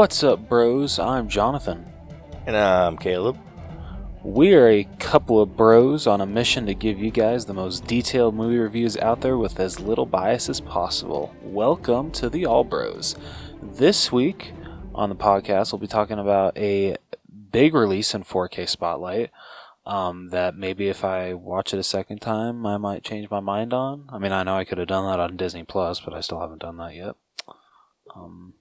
What's up, bros? I'm Jonathan. And I'm Caleb. We are a couple of bros on a mission to give you guys the most detailed movie reviews out there with as little bias as possible. Welcome to the All Bros. This week on the podcast, we'll be talking about a big release in 4K Spotlight um, that maybe if I watch it a second time, I might change my mind on. I mean, I know I could have done that on Disney Plus, but I still haven't done that yet. Um,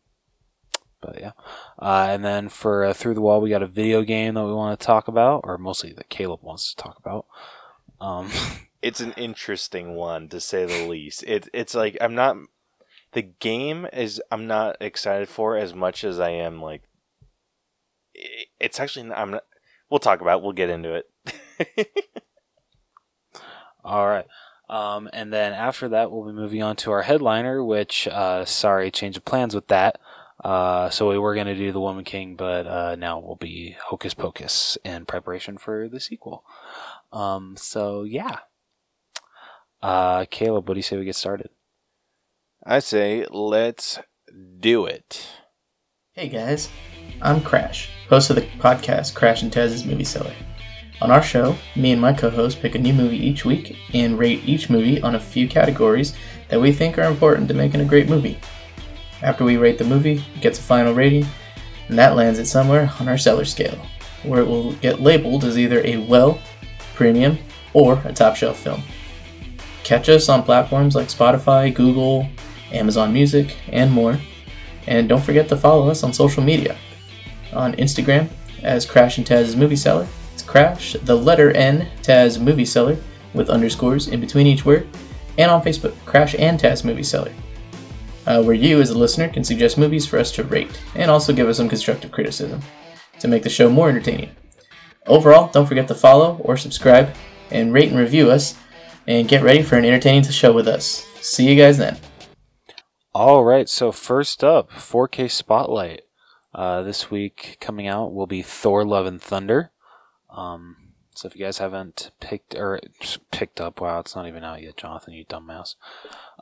but yeah, uh, and then for uh, through the wall, we got a video game that we want to talk about, or mostly that Caleb wants to talk about. Um, it's an interesting one to say the least. It it's like I'm not the game is I'm not excited for as much as I am like. It's actually I'm not. We'll talk about. It. We'll get into it. All right. Um, and then after that, we'll be moving on to our headliner, which, uh, sorry, change of plans with that. Uh, so we were going to do The Woman King, but uh, now we'll be Hocus Pocus in preparation for the sequel. Um, so yeah. Uh, Caleb, what do you say we get started? I say let's do it. Hey guys, I'm Crash, host of the podcast Crash and Taz's Movie Cellar. On our show, me and my co host pick a new movie each week and rate each movie on a few categories that we think are important to making a great movie. After we rate the movie, it gets a final rating, and that lands it somewhere on our cellar scale, where it will get labeled as either a well, premium, or a top shelf film. Catch us on platforms like Spotify, Google, Amazon Music, and more. And don't forget to follow us on social media. On Instagram as Crash and Taz's Movie Cellar, it's Crash, the letter N, Taz Movie Cellar, with underscores in between each word, and on Facebook, Crash and Taz Movie Cellar uh, where you, as a listener, can suggest movies for us to rate and also give us some constructive criticism to make the show more entertaining. Overall, don't forget to follow or subscribe and rate and review us, and get ready for an entertaining show with us. See you guys then. All right, so first up, 4K Spotlight. Uh, this week coming out will be Thor: Love and Thunder. Um, so if you guys haven't picked or picked up, wow, it's not even out yet, Jonathan, you dumbass.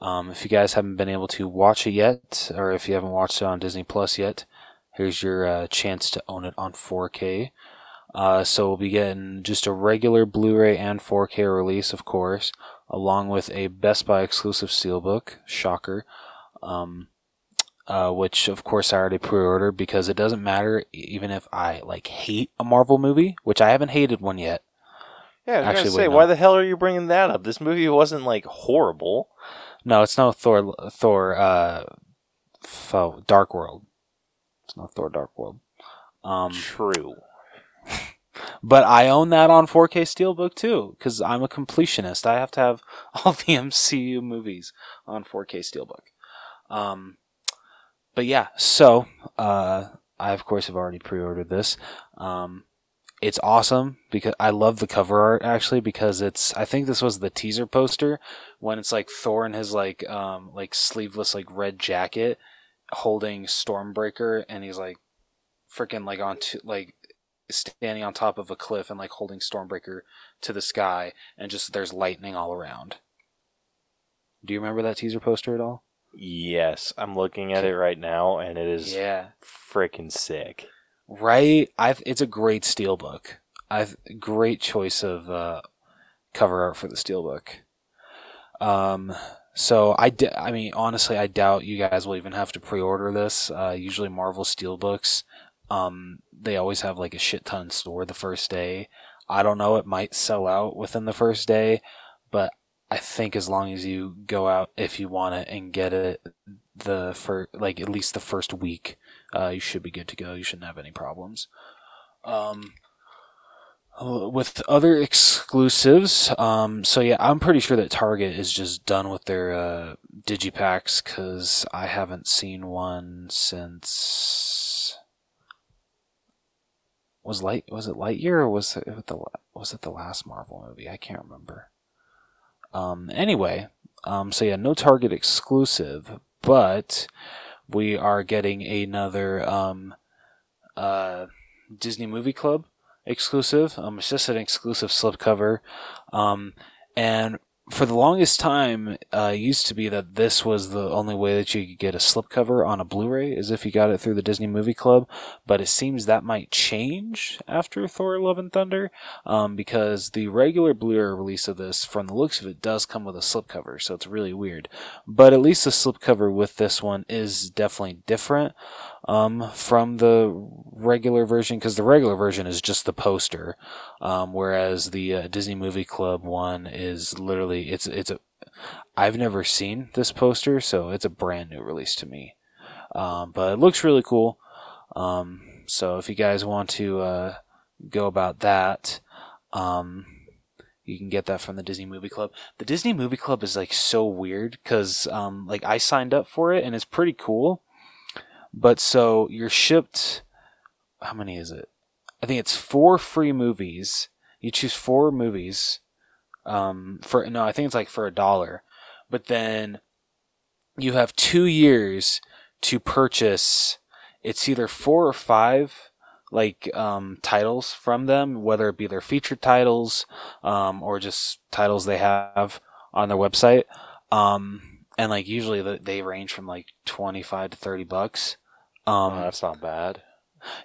Um, if you guys haven't been able to watch it yet, or if you haven't watched it on Disney Plus yet, here's your uh, chance to own it on 4K. Uh, so we'll be getting just a regular Blu-ray and 4K release, of course, along with a Best Buy exclusive steelbook. Shocker. Um, uh, which of course I already pre-ordered because it doesn't matter even if I like hate a Marvel movie, which I haven't hated one yet. Yeah, I was Actually, gonna say, wait, no. why the hell are you bringing that up? This movie wasn't like horrible. No, it's not Thor. Thor. Uh, Fo- Dark World. It's not Thor. Dark World. Um, True. but I own that on 4K Steelbook too, because I'm a completionist. I have to have all the MCU movies on 4K Steelbook. Um, but yeah, so uh, I of course have already pre-ordered this. Um, it's awesome because I love the cover art actually because it's I think this was the teaser poster when it's like Thor in his like um like sleeveless like red jacket holding Stormbreaker and he's like freaking like on to, like standing on top of a cliff and like holding Stormbreaker to the sky and just there's lightning all around. Do you remember that teaser poster at all? Yes, I'm looking at it right now and it is yeah freaking sick. Right? I've, it's a great steelbook. I've great choice of uh, cover art for the steelbook. Um, so I, d- I mean, honestly, I doubt you guys will even have to pre-order this. Uh, usually Marvel steelbooks, um, they always have like a shit ton store the first day. I don't know, it might sell out within the first day, but I think as long as you go out if you want it and get it the for like at least the first week, uh, you should be good to go. You shouldn't have any problems. Um, with other exclusives, um, so yeah, I'm pretty sure that Target is just done with their uh, digipacks because I haven't seen one since was light was it Lightyear or was it the was it the last Marvel movie? I can't remember. Um, anyway, um, so yeah, no Target exclusive, but we are getting another um, uh, Disney Movie Club exclusive. Um, it's just an exclusive slipcover, um, and for the longest time, uh, it used to be that this was the only way that you could get a slipcover on a Blu-ray, is if you got it through the Disney Movie Club. But it seems that might change after Thor: Love and Thunder, um, because the regular Blu-ray release of this, from the looks of it, does come with a slipcover, so it's really weird. But at least the slipcover with this one is definitely different um, from the regular version because the regular version is just the poster, um, whereas the uh, Disney Movie Club one is literally it's it's a I've never seen this poster, so it's a brand new release to me. Um, but it looks really cool. Um, so if you guys want to uh, go about that, um, you can get that from the Disney Movie Club. The Disney Movie Club is like so weird because um, like I signed up for it and it's pretty cool. But so you're shipped. How many is it? I think it's four free movies. You choose four movies. Um, for no, I think it's like for a dollar. But then you have two years to purchase. It's either four or five like um, titles from them, whether it be their featured titles um, or just titles they have on their website. Um, and like usually the, they range from like 25 to 30 bucks. Um, Oh, that's not bad.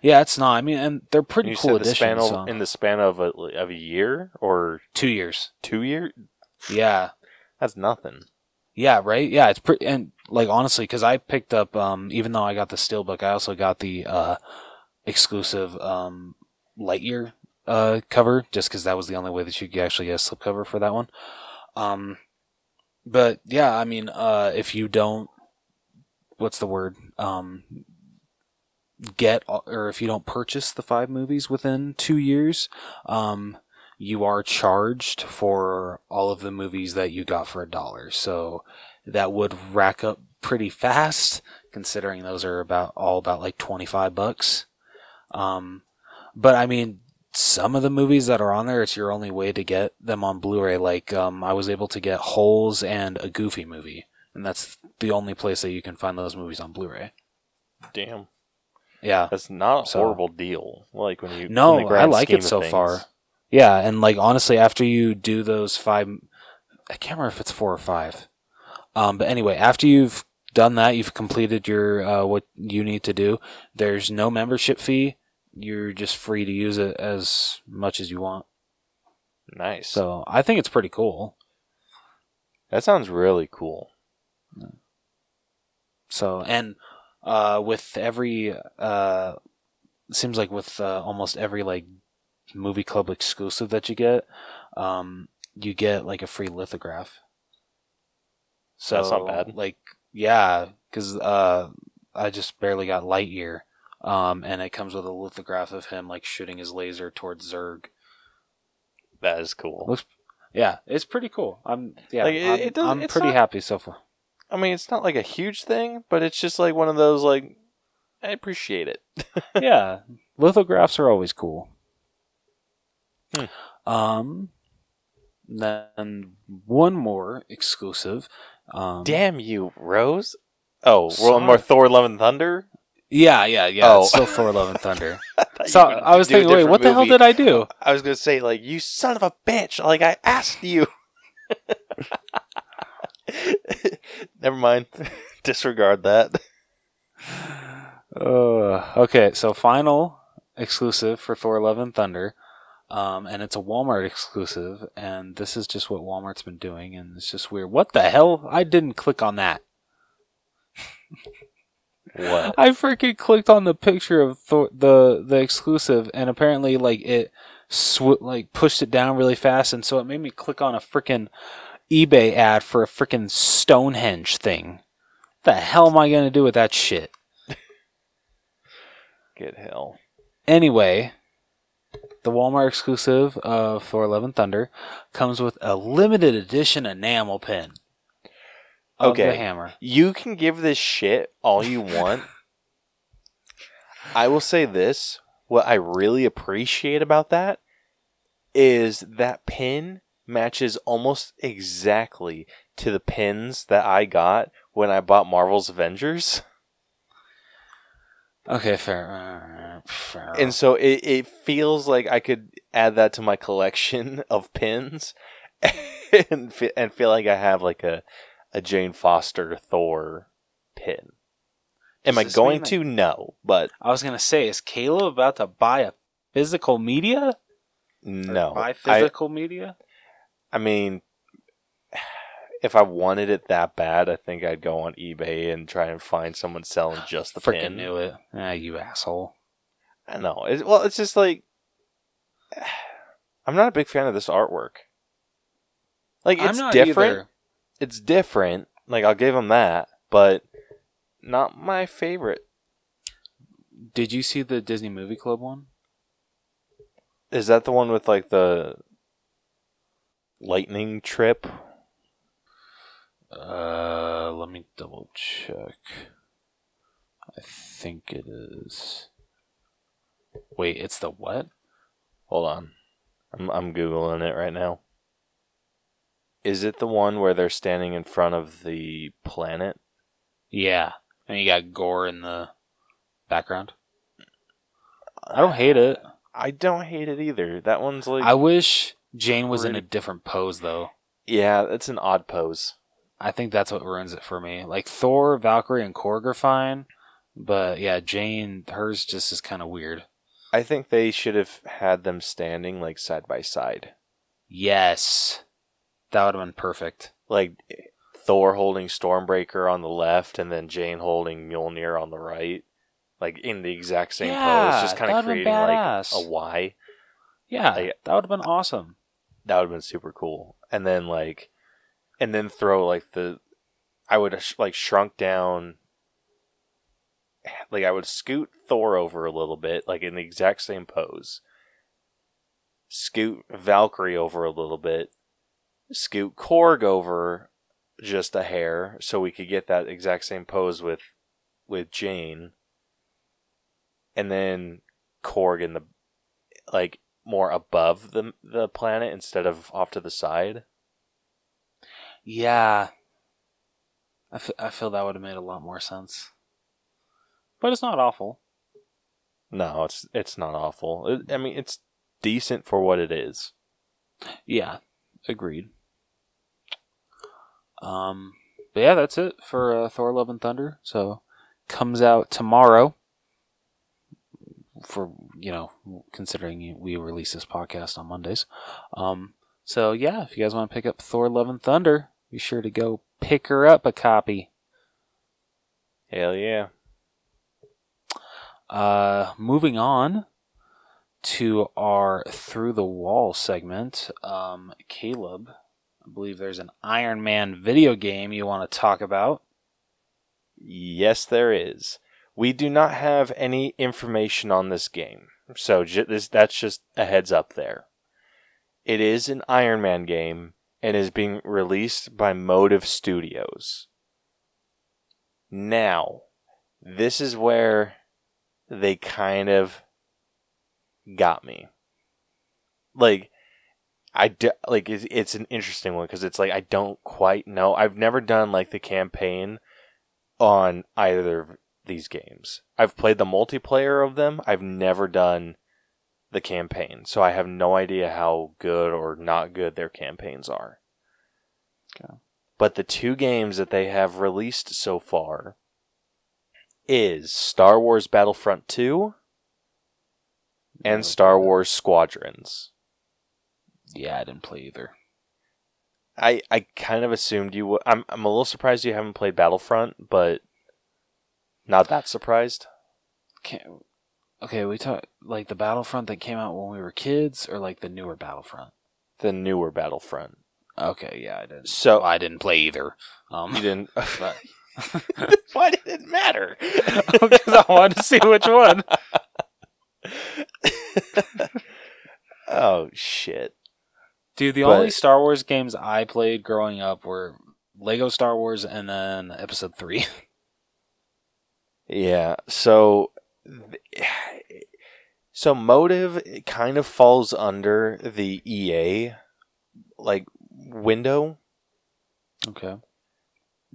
yeah, it's not. I mean, and they're pretty you cool said the span editions. of, so- in the span of a, of a year or two years. two years. Yeah. That's nothing. Yeah, right. Yeah, it's pretty and like honestly, because I picked up, um, even though I got the steelbook, I also got the uh, exclusive um, Lightyear uh, cover, just because that was the only way that you could actually get a slipcover for that one. Um, but yeah, I mean, uh, if you don't, what's the word? Um, get or if you don't purchase the five movies within two years, um, you are charged for all of the movies that you got for a dollar. So that would rack up pretty fast, considering those are about all about like twenty five bucks. Um, but I mean, some of the movies that are on there, it's your only way to get them on Blu-ray. Like, um, I was able to get Holes and a Goofy movie, and that's the only place that you can find those movies on Blu-ray. Damn, Yeah, that's not a So- horrible deal. Like when you No, I like it so things. far. yeah, and like honestly, after you do those five, I can't remember if it's four or five. Um, but anyway, after you've done that, you've completed your uh, what you need to do. There's no membership fee. You're just free to use it as much as you want. Nice. So I think it's pretty cool. that sounds really cool. So and uh, with every uh, seems like with uh, almost every like movie club exclusive that you get, um, you get like a free lithograph. So That's not bad. Like yeah, because uh, I just barely got Lightyear, um, and it comes with a lithograph of him like shooting his laser towards Zurg. That is cool. Looks yeah, it's pretty cool. I'm yeah, Like, it- I'm, it I'm pretty not- happy so far. I mean, it's not like a huge thing, but it's just like one of those like I appreciate it. yeah, lithographs are always cool. Hmm. Um, then one more exclusive. Um, Damn you, Rose. Oh, Sorry. one more Thor: Love and Thunder. Yeah, yeah, yeah. Oh. It's still Thor: Love and Thunder. I so I was thinking, wait, what the hell did I do? I was gonna say like you son of a bitch. Like I asked you. Never mind. Disregard that. Uh, okay, so final exclusive for Thor: Love and Thunder, um, and it's a Walmart exclusive, and this is just what Walmart's been doing, and it's just weird. What the hell? I didn't click on that. What? I freaking clicked on the picture of Thor, the the exclusive, and apparently, like it sw- like pushed it down really fast, and so it made me click on a freaking eBay ad for a freaking Stonehenge thing. What The hell am I gonna do with that shit? Get hell. Anyway, the Walmart exclusive uh, of Thor: Love and Thunder comes with a limited edition enamel pin of the Okay. hammer. You can give this shit all you want. I will say this: what I really appreciate about that is that pin matches almost exactly to the pins that I got when I bought Marvel's Avengers. Okay, fair. fair. And so it, it feels like I could add that to my collection of pins. and and feel like I have like a a Jane Foster Thor pin. Am I going mean, to? No, but I was gonna say, is Caleb about to buy a physical media? No. buy I, physical media. I mean, if I wanted it that bad, I think I'd go on eBay and try and find someone selling just the Freaking pin. knew it. Ah, you asshole. I know. It, well, it's just like I'm not a big fan of this artwork. Like it's different. either. It's different. Like I'll give them that, but not my favorite. Did you see the Disney Movie Club one? Is that the one with like the lightning trip? Uh, let me double check. I think it is. Wait, it's the what? Hold on. I'm I'm googling it right now. Is it the one where they're standing in front of the planet? Yeah, and you got Gorr in the background. I don't hate it. I don't hate it either. That one's like I wish Jane was in a different pose though. yeah, it's an odd pose. I think that's what ruins it for me. Like Thor, Valkyrie, and Korg are fine, but yeah, Jane, hers just is kind of weird. I think they should have had them standing like side by side. Yes, that would have been perfect. Like Thor holding Stormbreaker on the left and then Jane holding Mjolnir on the right. Like in the exact same Yeah, pose, just kind of creating like a Y. Yeah, Like- that would have been awesome. That would have been super cool. And then like, and then throw like the, I would have sh- like shrunk down. Like I would scoot Thor over a little bit, like in the exact same pose. Scoot Valkyrie over a little bit. Scoot Korg over just a hair, so we could get that exact same pose with, with Jane. And then Korg in the, like more above the the planet instead of off to the side. Yeah, I, f- I feel that would have made a lot more sense. But it's not awful. No, it's it's not awful. It, I mean, it's decent for what it is. Yeah, agreed. Um, but yeah, that's it for uh, Thor: Love and Thunder. So comes out tomorrow. For you know, considering we release this podcast on Mondays, um, so yeah, if you guys want to pick up Thor: Love and Thunder, be sure to go pick her up a copy. Hell yeah! Uh, moving on to our through the wall segment. Um, Caleb, I believe there's an Iron Man video game you want to talk about. Yes, there is. We do not have any information on this game, so j- this that's just a heads up there. It is an Iron Man game and is being released by Motive Studios. Now, this is where they kind of got me. Like, I do, like it's, it's an interesting one because it's like I don't quite know. I've never done like the campaign on either of these games. I've played the multiplayer of them. I've never done the campaign, so I have no idea how good or not good their campaigns are. Okay. But the two games that they have released so far is Star Wars Battlefront 2 and Star Wars Squadrons. Yeah, I didn't play either. I, I kind of assumed you would. I'm I'm a little surprised you haven't played Battlefront, but not that surprised. Can't, okay, we talk like the Battlefront that came out when we were kids, or like the newer Battlefront. The newer Battlefront. Okay, yeah, I didn't. So I didn't play either. Um, you didn't. but Why did it matter? because I wanted to see which one. oh shit! Dude, the But- only Star Wars games I played growing up were Lego Star Wars and then Episode Three. Yeah. So, so Motive kind of falls under the EA like window okay.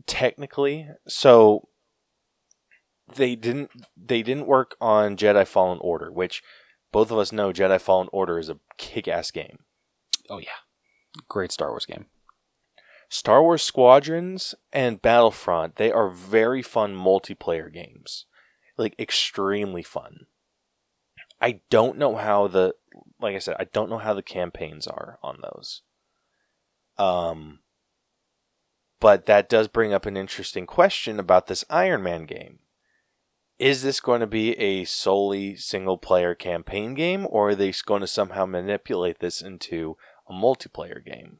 technically. So they didn't they didn't work on Jedi Fallen Order, which both of us know Jedi Fallen Order is a kick-ass game. Oh yeah, great Star Wars game. Star Wars Squadrons and Battlefront, they are very fun multiplayer games. Like extremely fun. I don't know how the like I said, I don't know how the campaigns are on those. Um but that does bring up an interesting question about this Iron Man game. Is this going to be a solely single player campaign game or are they going to somehow manipulate this into a multiplayer game?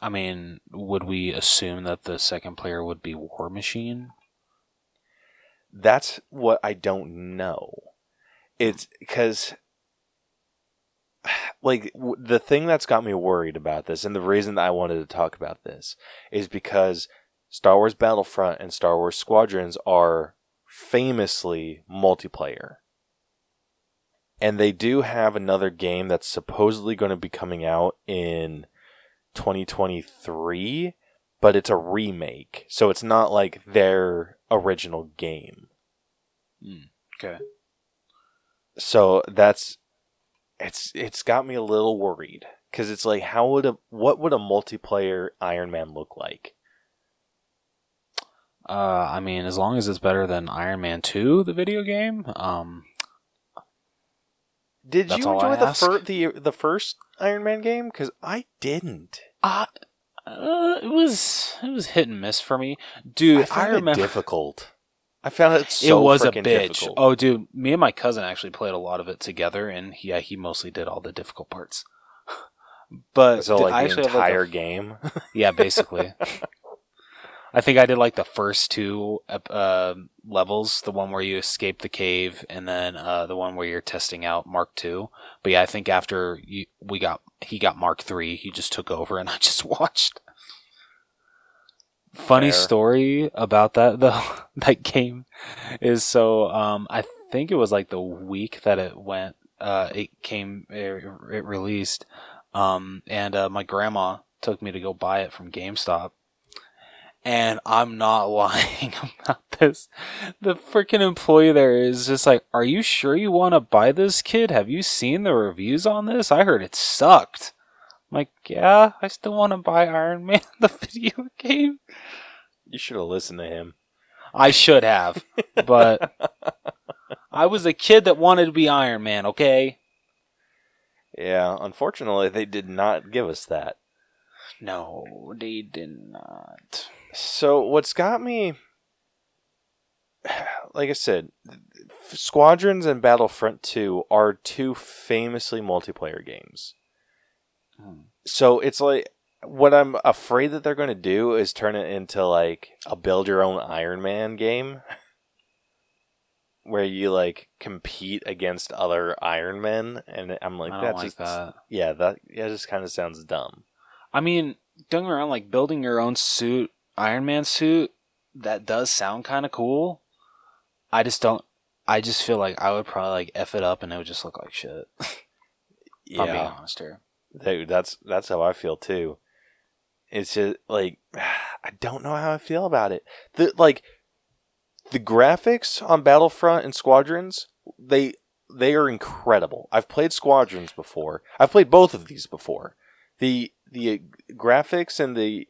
I mean, would we assume that the second player would be War Machine? That's what I don't know. It's because, like, w- the thing that's got me worried about this, and the reason that I wanted to talk about this, is because Star Wars Battlefront and Star Wars Squadrons are famously multiplayer. And they do have another game that's supposedly going to be coming out in 2023, but it's a remake. So it's not like their original game. Okay. So that's it's it's got me a little worried cuz it's like how would a what would a multiplayer Iron Man look like? Uh, I mean, as long as it's better than Iron Man 2, the video game, um, Did That's you enjoy the fir- the the first Iron Man game cuz I didn't. uh, uh, it was it was hit and miss for me, dude. I I, found remember it difficult. I found it so it was a bitch. difficult. Oh, dude, me and my cousin actually played a lot of it together, and he, yeah, he mostly did all the difficult parts. but so like I the actually have, like, a entire game. Yeah, basically. I think I did like the first two uh, levels, the one where you escape the cave, and then uh, the one where you're testing out Mark Two. But yeah, I think after you, we got he got Mark Three, he just took over, and I just watched. Funny Fair. story about that though. that game is so. Um, I think it was like the week that it went. Uh, it came. It, it released. Um, and uh, my grandma took me to go buy it from GameStop. And I'm not lying about this. The freaking employee there is just like, "Are you sure you want to buy this, kid? Have you seen the reviews on this? I heard it sucked." I'm like, yeah, I still want to buy Iron Man, the video game. you should have listened to him. I should have, but I was a kid that wanted to be Iron Man. Okay. Yeah, unfortunately they did not give us that. No, they did not. So what's got me like I said, Squadrons and Battlefront 2 are two famously multiplayer games. Hmm. So it's like what I'm afraid that they're going to do is turn it into like a build your own Iron Man game where you like compete against other Iron Men and I'm like that's like just that. yeah, that yeah, just kind of sounds dumb. I mean, don't get like building your own suit, Iron Man suit, that does sound kind of cool. I just don't. I just feel like I would probably like f it up and it would just look like shit. If I'm being Yeah. honest here. Dude, that's that's how I feel too. It's just like I don't know how I feel about it. The like the graphics on Battlefront and Squadrons, they they are incredible. I've played Squadrons before. I've played both of these before. The the uh, graphics and the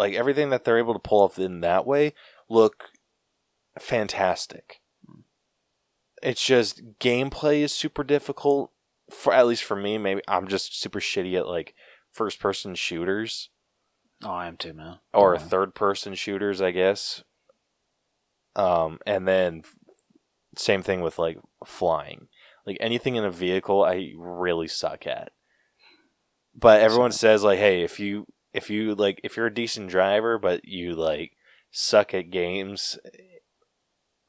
like everything that they're able to pull off in that way look fantastic. It's just gameplay is super difficult for at least for me. Maybe I'm just super shitty at like first person shooters Oh, I am too, man. or Don't third person shooters, I guess. Um, and then same thing with like flying. Like anything in a vehicle, I really suck at. But everyone says like, hey, if you if you like if you're a decent driver, but you like suck at games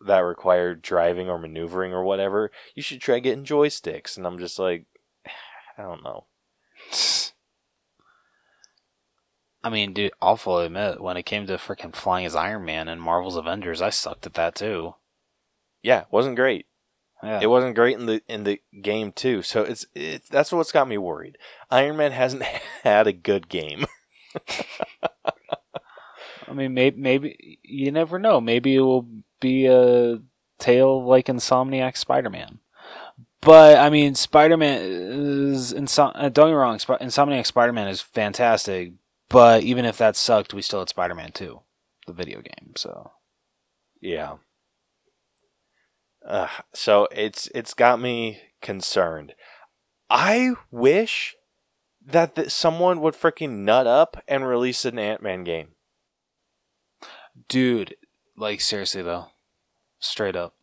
that require driving or maneuvering or whatever, you should try getting joysticks. And I'm just like, I don't know. I mean, dude, I'll fully admit, when it came to freaking flying as Iron Man in Marvel's Avengers, I sucked at that too. Yeah, wasn't great. Yeah. It wasn't great in the in the game too. So it's it's that's what's got me worried. Iron Man hasn't had a good game. I mean, maybe, maybe you never know. Maybe it will be a tale like Insomniac Spider-Man. But I mean, Spider Man is Insom- uh, don't get me wrong. Sp- Insomniac Spider Man is fantastic. But even if that sucked, we still had Spider Man Two, the video game. So Yeah. Uh, so it's it's got me concerned. I wish that th- someone would freaking nut up and release an Ant Man game. dude, like seriously though, straight up.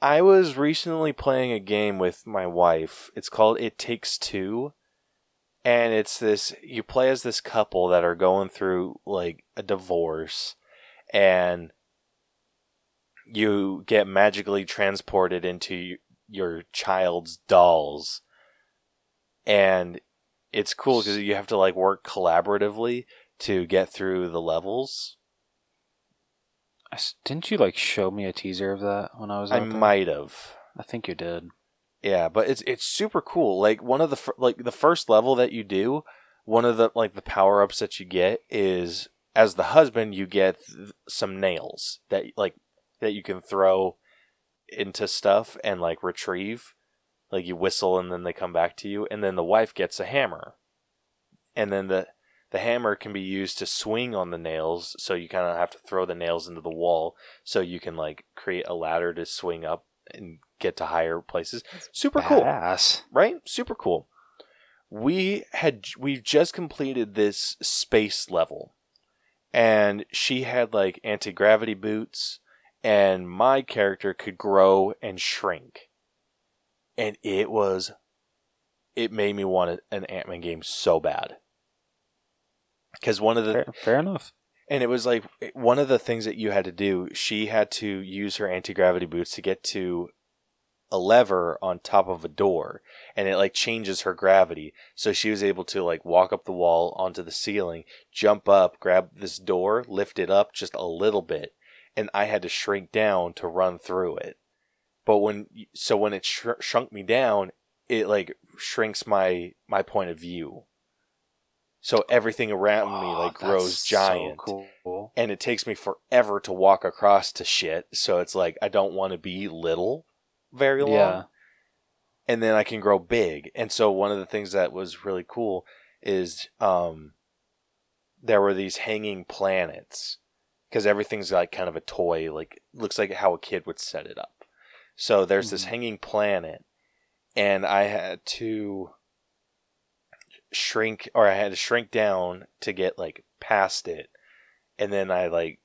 I was recently playing a game with my wife. It's called It Takes Two. And it's this you play as this couple that are going through like a divorce and you get magically transported into your child's dolls. And it's cool because you have to like work collaboratively to get through the levels. Didn't you like show me a teaser of that when I was? I there? might have. I think you did. Yeah, but it's it's super cool. Like one of the fir- like the first level that you do, one of the like the power ups that you get is as the husband you get th- some nails that like that you can throw into stuff and like retrieve. Like you whistle and then they come back to you, and then the wife gets a hammer, and then the the hammer can be used to swing on the nails. So you kind of have to throw the nails into the wall so you can like create a ladder to swing up and get to higher places. Super cool Badass. right? Super cool. We had we just completed this space level, and she had like anti gravity boots, and my character could grow and shrink, and it was, it made me want an Ant Man game so bad. Because one of the Fair, fair enough. and it was like one of the things that you had to do, she had to use her anti gravity boots to get to a lever on top of a door and it like changes her gravity. So she was able to like walk up the wall onto the ceiling, jump up, grab this door, lift it up just a little bit, and I had to shrink down to run through it. But when so when it shr- shrunk me down, it like shrinks my my point of view. So everything around me Oh, like that's grows so giant cool. and it takes me forever to walk across to shit. So it's like I don't want to be little very long. Yeah. And then I can grow big. And so one of the things that was really cool is um there were these hanging planets because everything's like kind of a toy like looks like how a kid would set it up. So there's this Mhm. hanging planet and I had to shrink or I had to shrink down to get like past it and then I like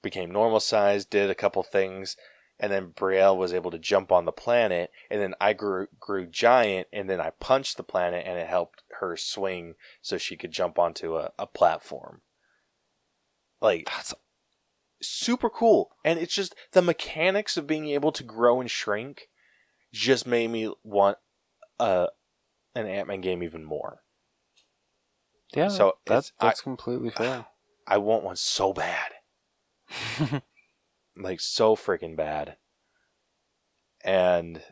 became normal size, did a couple things, and then Brielle was able to jump on the planet, and then I grew grew giant, and then I punched the planet, and it helped her swing so she could jump onto a, a platform. Like That's super cool, and it's just the mechanics of being able to grow and shrink just made me want a an Ant Man game even more. yeah. So that's it's- I- that's completely fair. I want one so bad. like so freaking bad. And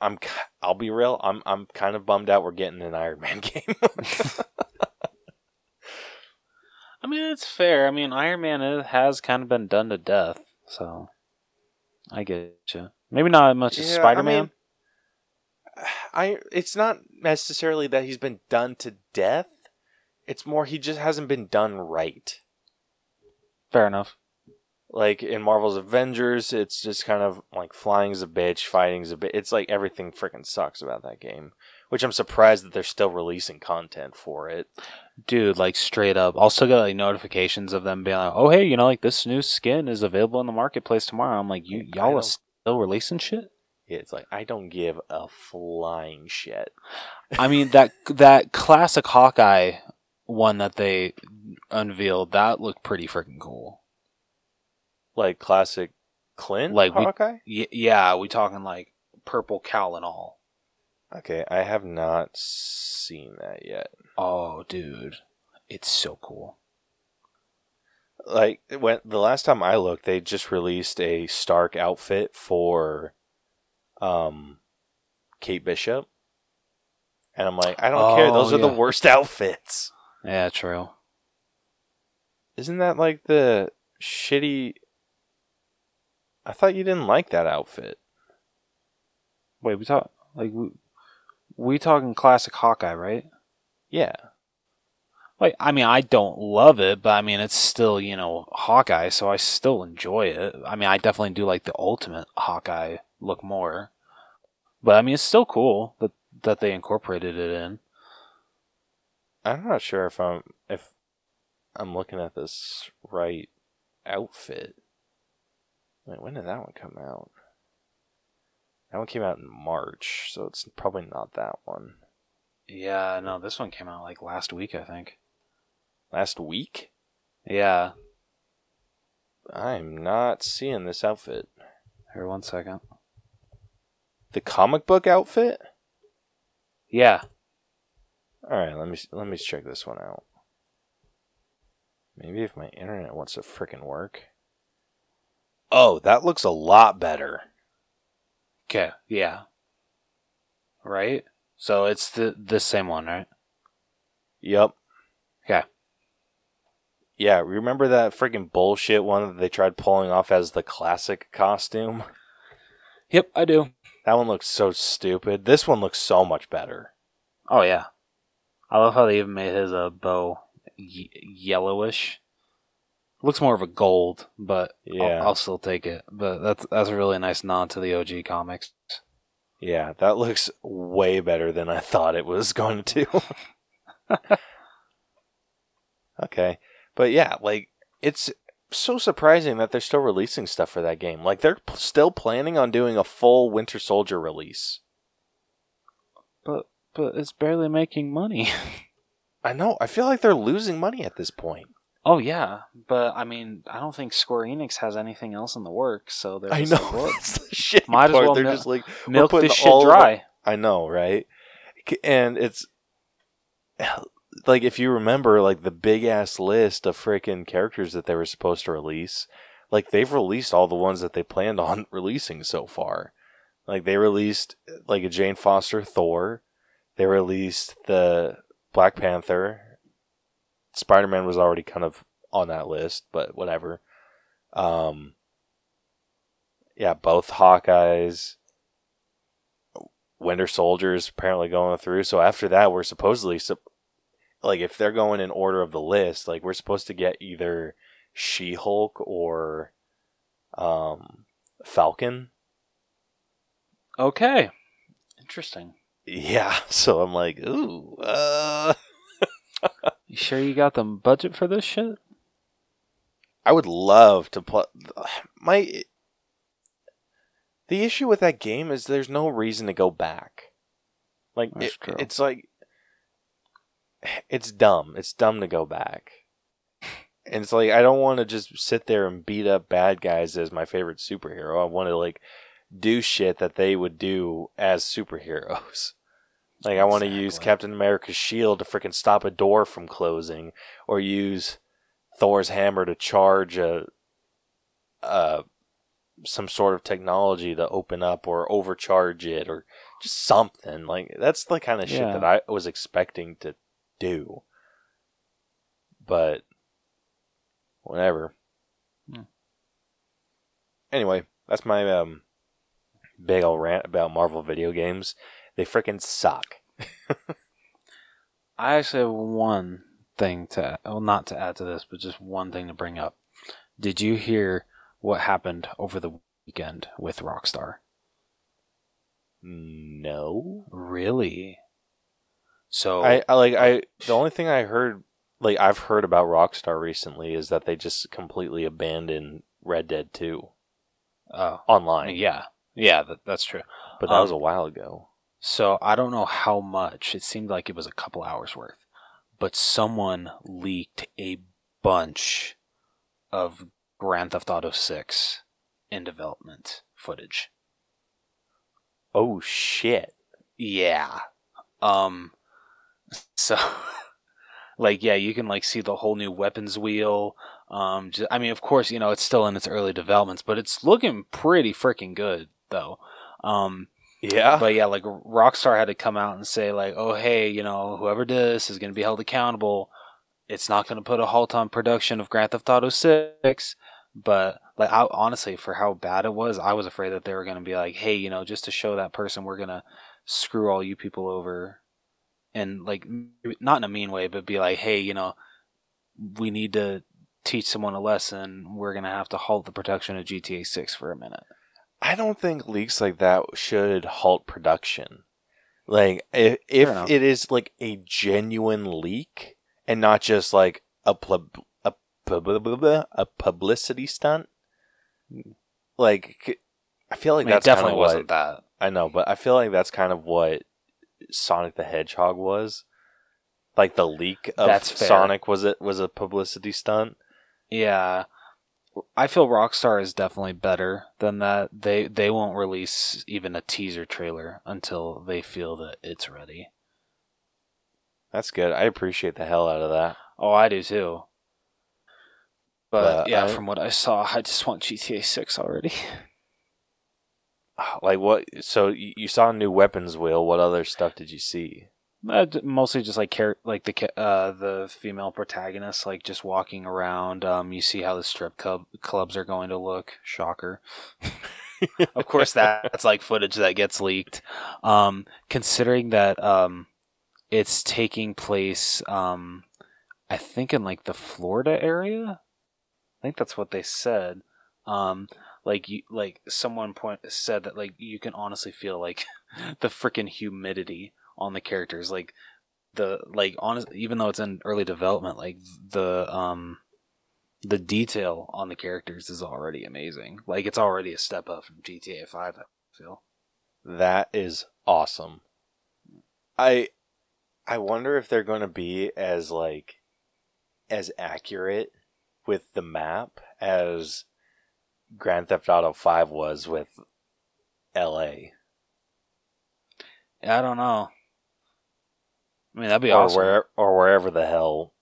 I'm I'll be real, I'm I'm kind of bummed out we're getting an Iron Man game. I mean, it's fair. I mean, Iron Man has kind of been done to death, so I get you. Maybe not as much as Yeah, I Spider Man. mean, I it's not necessarily that he's been done to death. It's more he just hasn't been done right. fair enough. Like in Marvel's Avengers, it's just kind of like flying's a bitch, fighting's a bit. It's like everything freaking sucks about that game, which I'm surprised that they're still releasing content for it. Dude, like straight up. I'll still get like notifications of them being like, "Oh, hey, you know, like this new skin is available in the marketplace tomorrow." I'm like, "You y'all are still releasing shit?" It's like I don't give a flying shit. I mean that that classic Hawkeye one that they unveiled that looked pretty freaking cool. Like classic Clint Like Hawkeye. Y- yeah, we talking like purple cowl and all. Okay, I have not seen that yet. Oh, dude, it's so cool. Like when the last time I looked, they just released a Stark outfit for um Kate Bishop. And I'm like, I don't care. Oh, Those are the worst outfits. Yeah, true. Isn't that like the shitty I thought you didn't like that outfit. Wait, we talk like we, we talking classic Hawkeye, right? Yeah. Like, I mean, I don't love it, but I mean, it's still you know Hawkeye, so I still enjoy it. I mean, I definitely do like the ultimate Hawkeye look more, but I mean, it's still cool that that they incorporated it in. I'm not sure if I'm if I'm looking at this right outfit. Wait, when did that one come out? That one came out in March, so it's probably not that one. Yeah, no, this one came out like last week, I think. Last week? Yeah. I'm not seeing this outfit. Here, one second. The comic book outfit? Yeah. All right, let me let me check this one out. Maybe if my internet wants to frickin' work. Oh, that looks a lot better. Okay. Yeah. Right. So it's the the same one, right? Yep. Okay. Yeah, remember that freaking bullshit one that they tried pulling off as the classic costume? Yep, I do. That one looks so stupid. This one looks so much better. Oh yeah. I love how they even made his uh, bow y- yellowish. Looks more of a gold, but Yeah. I'll, I'll still take it. But that's that's a really nice nod to the OG comics. Yeah, that looks way better than I thought it was going to. okay. But yeah, like it's so surprising that they're still releasing stuff for that game. Like they're p- still planning on doing a full Winter Soldier release. But but it's barely making money. I know. I feel like they're losing money at this point. Oh yeah, but I mean, I don't think Square Enix has anything else in the works, so they're I know. like, well, the shitty Might as well they're mil- just like milk this shit all of our- dry. I know, right? And it's like if you remember, like the big ass list of freaking characters that they were supposed to release, like they've released all the ones that they planned on releasing so far. Like they released like a Jane Foster Thor, they released the Black Panther. Spider Man was already kind of on that list, but whatever. Um, yeah, both Hawkeyes. Winter Soldiers apparently going through. So after that, we're supposedly sup- like if they're going in order of the list, like we're supposed to get either She Hulk or um, Falcon. Okay. Interesting. Yeah, so I'm like, ooh, uh, You sure you got the budget for this shit? I would love to play. My the issue with that game is there's no reason to go back. Like it- it's like it's dumb. It's dumb to go back. And it's like I don't want to just sit there and beat up bad guys as my favorite superhero. I want to like do shit that they would do as superheroes. Like I want to use Captain America's shield to freaking stop a door from closing, or use Thor's hammer to charge a, uh, some sort of technology to open up or overcharge it, or just something like that's the kind of shit Yeah. that I was expecting to do. But whatever. Hmm. Anyway, that's my um big old rant about Marvel video games. They freaking suck. I actually have one thing to well, not to add to this, but just one thing to bring up. Did you hear what happened over the weekend with Rockstar? No. Really? So I, I like I the only thing I heard like I've heard about Rockstar recently is that they just completely abandoned Red Dead 2 oh online. yeah yeah that, that's true. But that Um, was a while ago. So I don't know how much. It seemed like it was a couple hours worth, but someone leaked a bunch of Grand Theft Auto Six in development footage. Oh shit. Yeah. Um so like yeah, you can like see the whole new weapons wheel. Um ju- I mean of course, you know, it's still in its early developments, but it's looking pretty freaking good though. Um Yeah. but yeah, like Rockstar had to come out and say like, "Oh, hey, you know, whoever did this is going to be held accountable. It's not going to put a halt on production of Grand Theft Auto 6, But like, I honestly, for how bad it was, I was afraid that they were gonna be like, hey, you know, just to show that person, we're gonna screw all you people over, and like, not in a mean way, but be like, hey, you know, we need to teach someone a lesson. We're gonna have to halt the production of GTA Six for a minute. I don't think leaks like that should halt production. Like if, if it is like a genuine leak and not just like a pub, a pub, a publicity stunt, like I feel I like mean, it that's definitely of wasn't that. I know, but I feel like that's kind of what Sonic the Hedgehog was. Like the leak of That's. Sonic was it was a publicity stunt. Yeah. I feel Rockstar is definitely better than that. They they won't release even a teaser trailer until they feel that it's ready. That's good. I appreciate the hell out of that. Oh, I do too. But yeah, I- from what I saw, I just want GTA 6 already. Like what? So you you saw a new weapons wheel. What other stuff did you see? Uh, mostly just like care like the uh the female protagonist like just walking around. Um, you see how the strip club clubs are going to look. Shocker. of course, that, that's like footage that gets leaked. Um, considering that um, it's taking place um, I think in like the Florida area. I think that's what they said. Um, like you, like someone point said that like you can honestly feel like the freaking humidity on the characters, like the like honest even though it's in early development, like the um the detail on the characters is already amazing. Like it's already a step up from GTA Five. I feel. That is awesome. I I wonder if they're going to be as like as accurate with the map as Grand Theft Auto 5 was with LA I don't know. I mean, that'd be or awesome. where or wherever the hell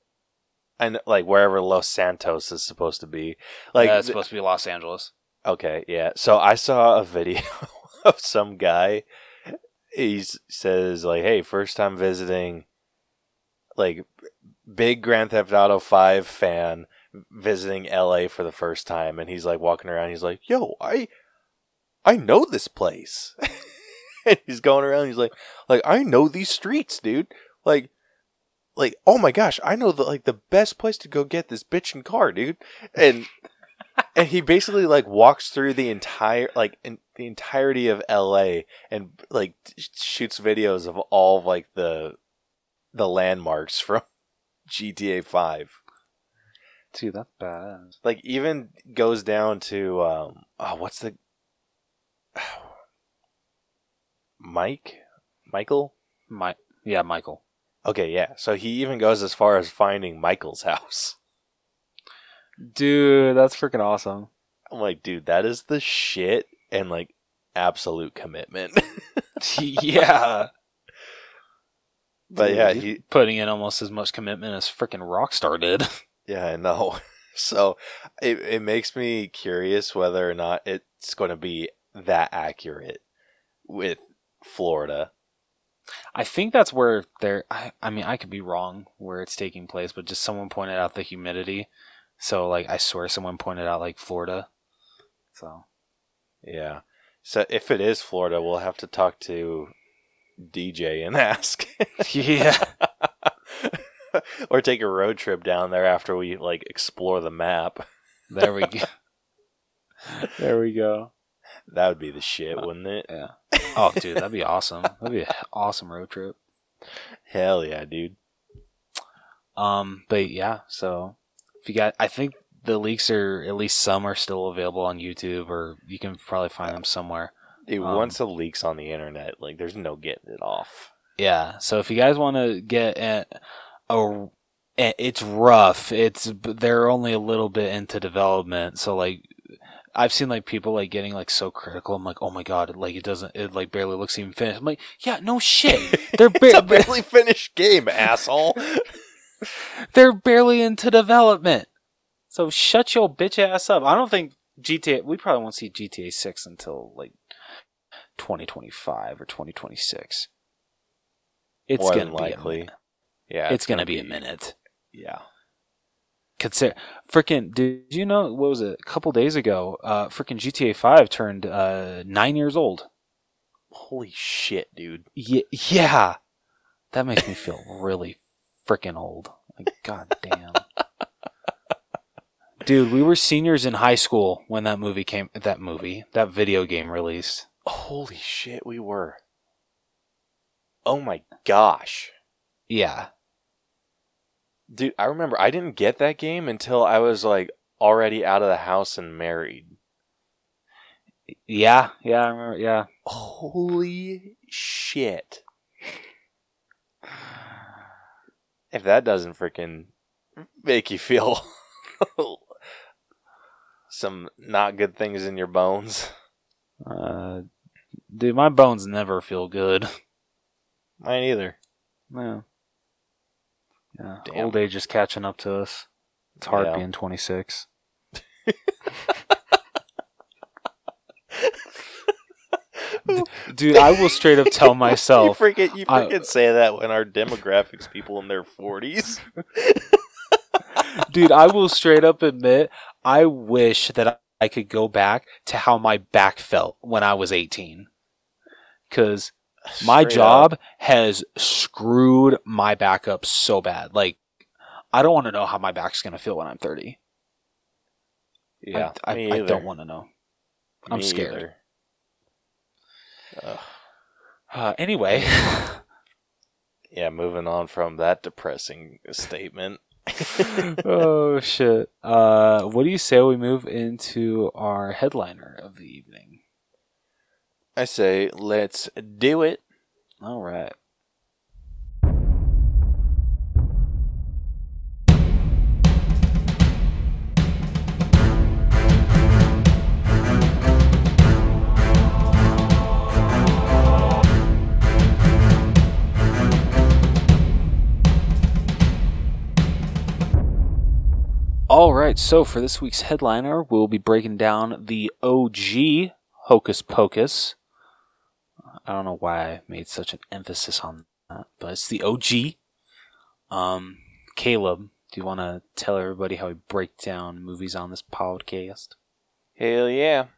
and like wherever Los Santos is supposed to be. Like yeah, it's supposed to be Los Angeles. Okay, yeah. So I saw a video of some guy. He says like, "Hey, first time visiting, like, big Grand Theft Auto Five fan visiting L.A. for the first time," and he's like walking around. He's like, "Yo, I, I know this place." and he's going around. He's like, "Like, I know these streets, dude. Like." Like oh my gosh, I know the like the best place to go get this bitchin' car, dude. And and he basically like walks through the entire like in, the entirety of LA and like shoots videos of all of, like the the landmarks from GTA 5 Dude, that's bad. like even goes down to um oh what's the Mike Michael My yeah, Michael. Okay yeah so he even goes as far as finding Michael's house Dude, that's freaking awesome. I'm like dude that is the shit and like absolute commitment yeah. But yeah, Dude, he- putting in almost as much commitment as freaking Rockstar did. Yeah, I know. So it it makes me curious whether or not it's going to be that accurate with Florida. I think that's where they're. I, I mean, I could be wrong where it's taking place, but just someone pointed out the humidity. So, like, I swear someone pointed out, like, Florida. So, Yeah. So if it is Florida, we'll have to talk to DJ and ask. yeah. or take a road trip down there after we like explore the map. There we go. there we go. That would be the shit, wouldn't it? Yeah. Oh, dude, that'd be awesome. That'd be an awesome road trip. Hell yeah, dude. Um, but yeah, so if you got, I think the leaks are at least some are still available on YouTube, or you can probably find them somewhere. Dude, Um, once the leak's on the internet, like there's no getting it off. Yeah. So if you guys want to get a, a, it's rough. It's they're only a little bit into development, so like. I've seen like people like getting like so critical. I'm like, oh my god, like it doesn't, it like barely looks even finished. I'm like, yeah, no shit. They're it's a ba- barely finished game, asshole. they're barely into development. So shut your bitch ass up. I don't think GTA. We probably won't see GTA Six until like 2025 or 2026. It's More gonna be likely. Yeah, It's, gonna, be a minute. Yeah. Consider freaking. Did you know what was it? A couple days ago, uh, freaking GTA Five turned uh nine years old. Holy shit, dude. Yeah, yeah. That makes me feel really freaking old. Like, god damn. Dude, we were seniors in high school when that movie came. That movie, that video game released. Holy shit, we were. Oh my gosh. Yeah, Dude, I remember I didn't get that game until I was like already out of the house and married. yeah, yeah. I remember. Yeah, Holy shit. If that doesn't freaking make you feel some not good things in your bones, uh, dude, my bones never feel good. mine either. Yeah, yeah. Damn. Old age is catching up to us. It's hard Yeah. being twenty six. Dude, I will straight up tell myself. you freaking, you I- freaking say that when our demographics people in their 40s. dude, I will straight up admit, I wish that I could go back to how my back felt when I was 18. Because my Straight job up. has screwed my back up so bad. Like, I don't want to know how my back's going to feel when I'm 30. Yeah, I, I, I don't want to know. I'm Me scared. Uh, anyway, yeah, moving on from that depressing statement. oh shit. Uh, what do you say we move into our headliner of the evening? I say, let's do it. All right. All right, so for this week's headliner, we'll be breaking down the OG Hocus Pocus. I don't know why I made such an emphasis on that, but it's the OG. Um, Caleb, do you want to tell everybody how we break down movies on this podcast? Hell yeah.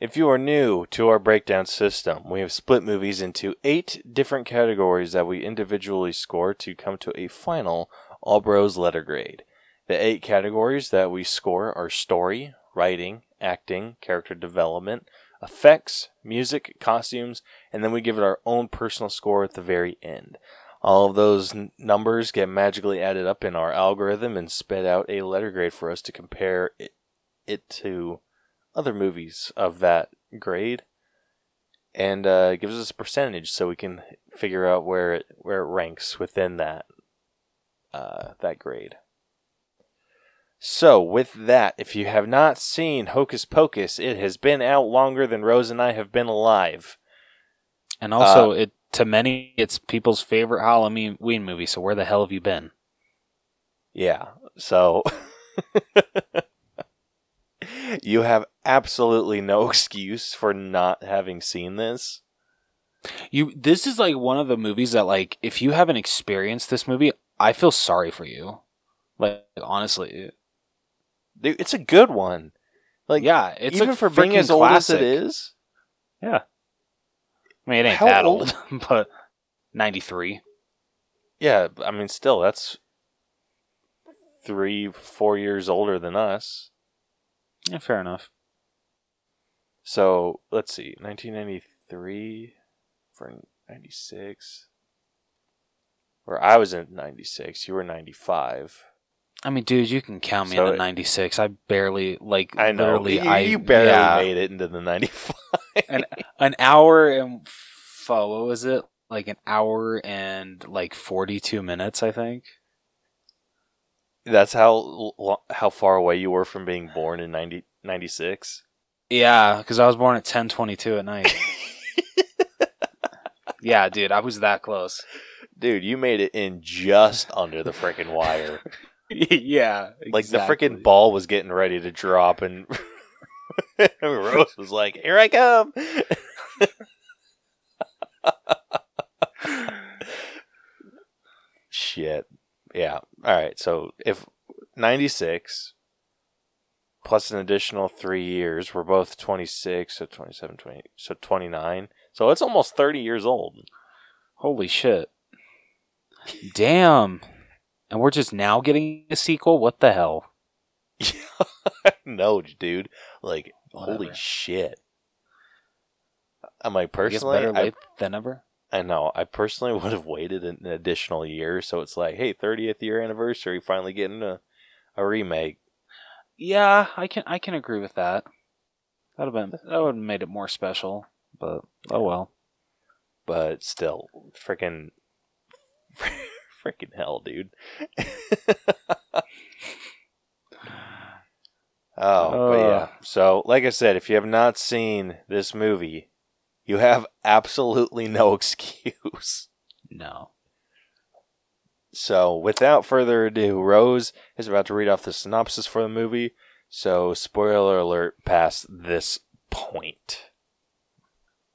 If you are new to our breakdown system, we have split movies into eight different categories that we individually score to come to a final All Bros letter grade. The eight categories that we score are story, writing, acting, character development, effects, music, costumes, and then we give it our own personal score at the very end. All of those n- numbers get magically added up in our algorithm and spit out a letter grade for us to compare it, it to other movies of that grade, and uh, gives us a percentage so we can figure out where it where it ranks within that uh, that grade. So, with that, if you have not seen Hocus Pocus, it has been out longer than Rose and I have been alive. And also, uh, it to many, it's people's favorite Halloween movie. So where the hell have you been? Yeah. So you have absolutely no excuse for not having seen this. You this is like one of the movies that like if you haven't experienced this movie, I feel sorry for you. Like honestly, It's a good one. Like yeah, it's even for being as old classic. as it is. Yeah, I mean it ain't How that old- old, but ninety three. Yeah, I mean still that's three, four years older than us. Yeah, fair enough. So let's see, 1993 for 96. Where I was in 96, you were 95. I mean, dude, you can count me So it- ninety six. I barely like. I know. Literally, you, I you barely yeah, made it into the 95. an an hour and f- what was it? Like an hour and like forty two minutes, I think. That's how how far away you were from being born in 90, 96. Yeah, because I was born at ten twenty two at night. yeah, dude, I was that close. Dude, you made it in just under the freaking wire. yeah, Like exactly. the freaking ball was getting ready to drop, and Rose was like, "Here I come." Shit. Yeah. All right. So if 96 plus an additional three years. We're both 26, so 27, 20, so 29. So it's almost 30 years old. Holy shit. Damn. And we're just now getting a sequel? What the hell? no, dude. Like, holy Whatever. shit. I'm I personally, better I, than ever. I know. I personally would have waited an additional year. So it's like, hey, 30th year anniversary, finally getting a, a remake. Yeah, I can I can agree with that. That'd have been that would have made it more special, but oh well. But still, freaking, freaking hell, dude. oh, but yeah. So, like I said, if you have not seen this movie, you have absolutely no excuse. No. So, without further ado, Rose is about to read off the synopsis for the movie. So, spoiler alert past this point.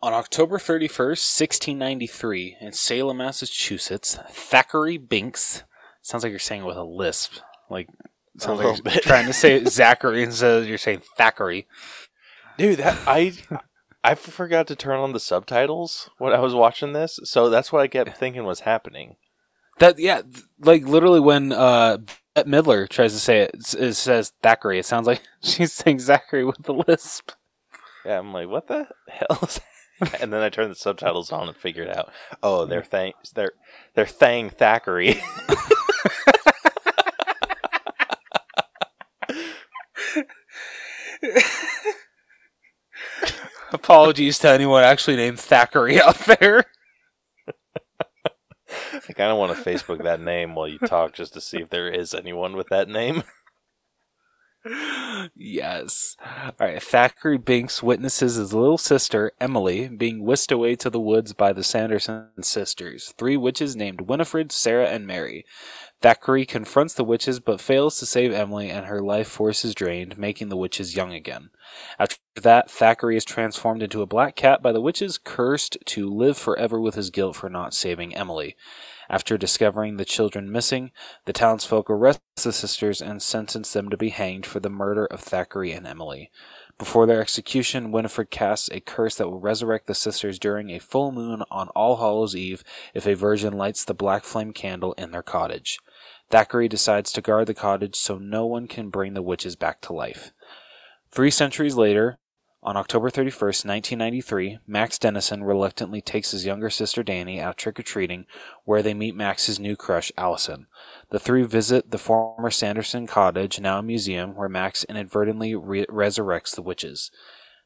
On October 31st, 1693, in Salem, Massachusetts, Thackeray Binks, sounds like you're saying it with a lisp. Like, sounds like you're bit. trying to say Zachary instead of you're saying Thackeray. Dude, that I I forgot to turn on the subtitles when I was watching this, so that's what I kept thinking was happening. That, yeah, like literally when uh, Midler tries to say it, it says Thackeray. It sounds like she's saying Zachary with a lisp. Yeah, I'm like, what the hell is that? And then I turned the subtitles on and figured out, oh, they're mm. thang they're they're thang Thackeray. Apologies to anyone actually named Thackeray out there. I kind of want to Facebook that name while you talk just to see if there is anyone with that name. yes. All right. Thackeray Binks witnesses his little sister, Emily, being whisked away to the woods by the Sanderson sisters, three witches named Winifred, Sarah, and Mary. Thackeray confronts the witches but fails to save Emily, and her life force is drained, making the witches young again. After that, Thackeray is transformed into a black cat by the witches, cursed to live forever with his guilt for not saving Emily. After discovering the children missing, the townsfolk arrest the sisters and sentence them to be hanged for the murder of Thackeray and Emily. Before their execution, Winifred casts a curse that will resurrect the sisters during a full moon on All Hallows Eve if a virgin lights the black flame candle in their cottage. Thackeray decides to guard the cottage so no one can bring the witches back to life. Three centuries later, on October 31st, 1993, Max Dennison reluctantly takes his younger sister Danny out trick or treating, where they meet Max's new crush, Allison. The three visit the former Sanderson cottage, now a museum, where Max inadvertently re- resurrects the witches.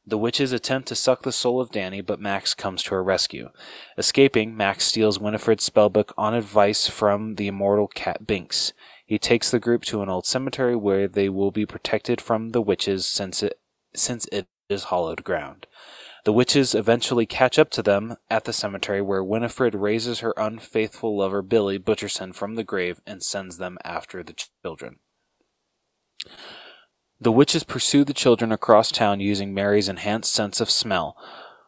The witches attempt to suck the soul of Danny, but Max comes to her rescue. Escaping, Max steals Winifred's spellbook on advice from the immortal cat Binks. He takes the group to an old cemetery where they will be protected from the witches since it since it is hallowed ground. The witches eventually catch up to them at the cemetery where Winifred raises her unfaithful lover Billy Butcherson from the grave and sends them after the children. The witches pursue the children across town using Mary's enhanced sense of smell.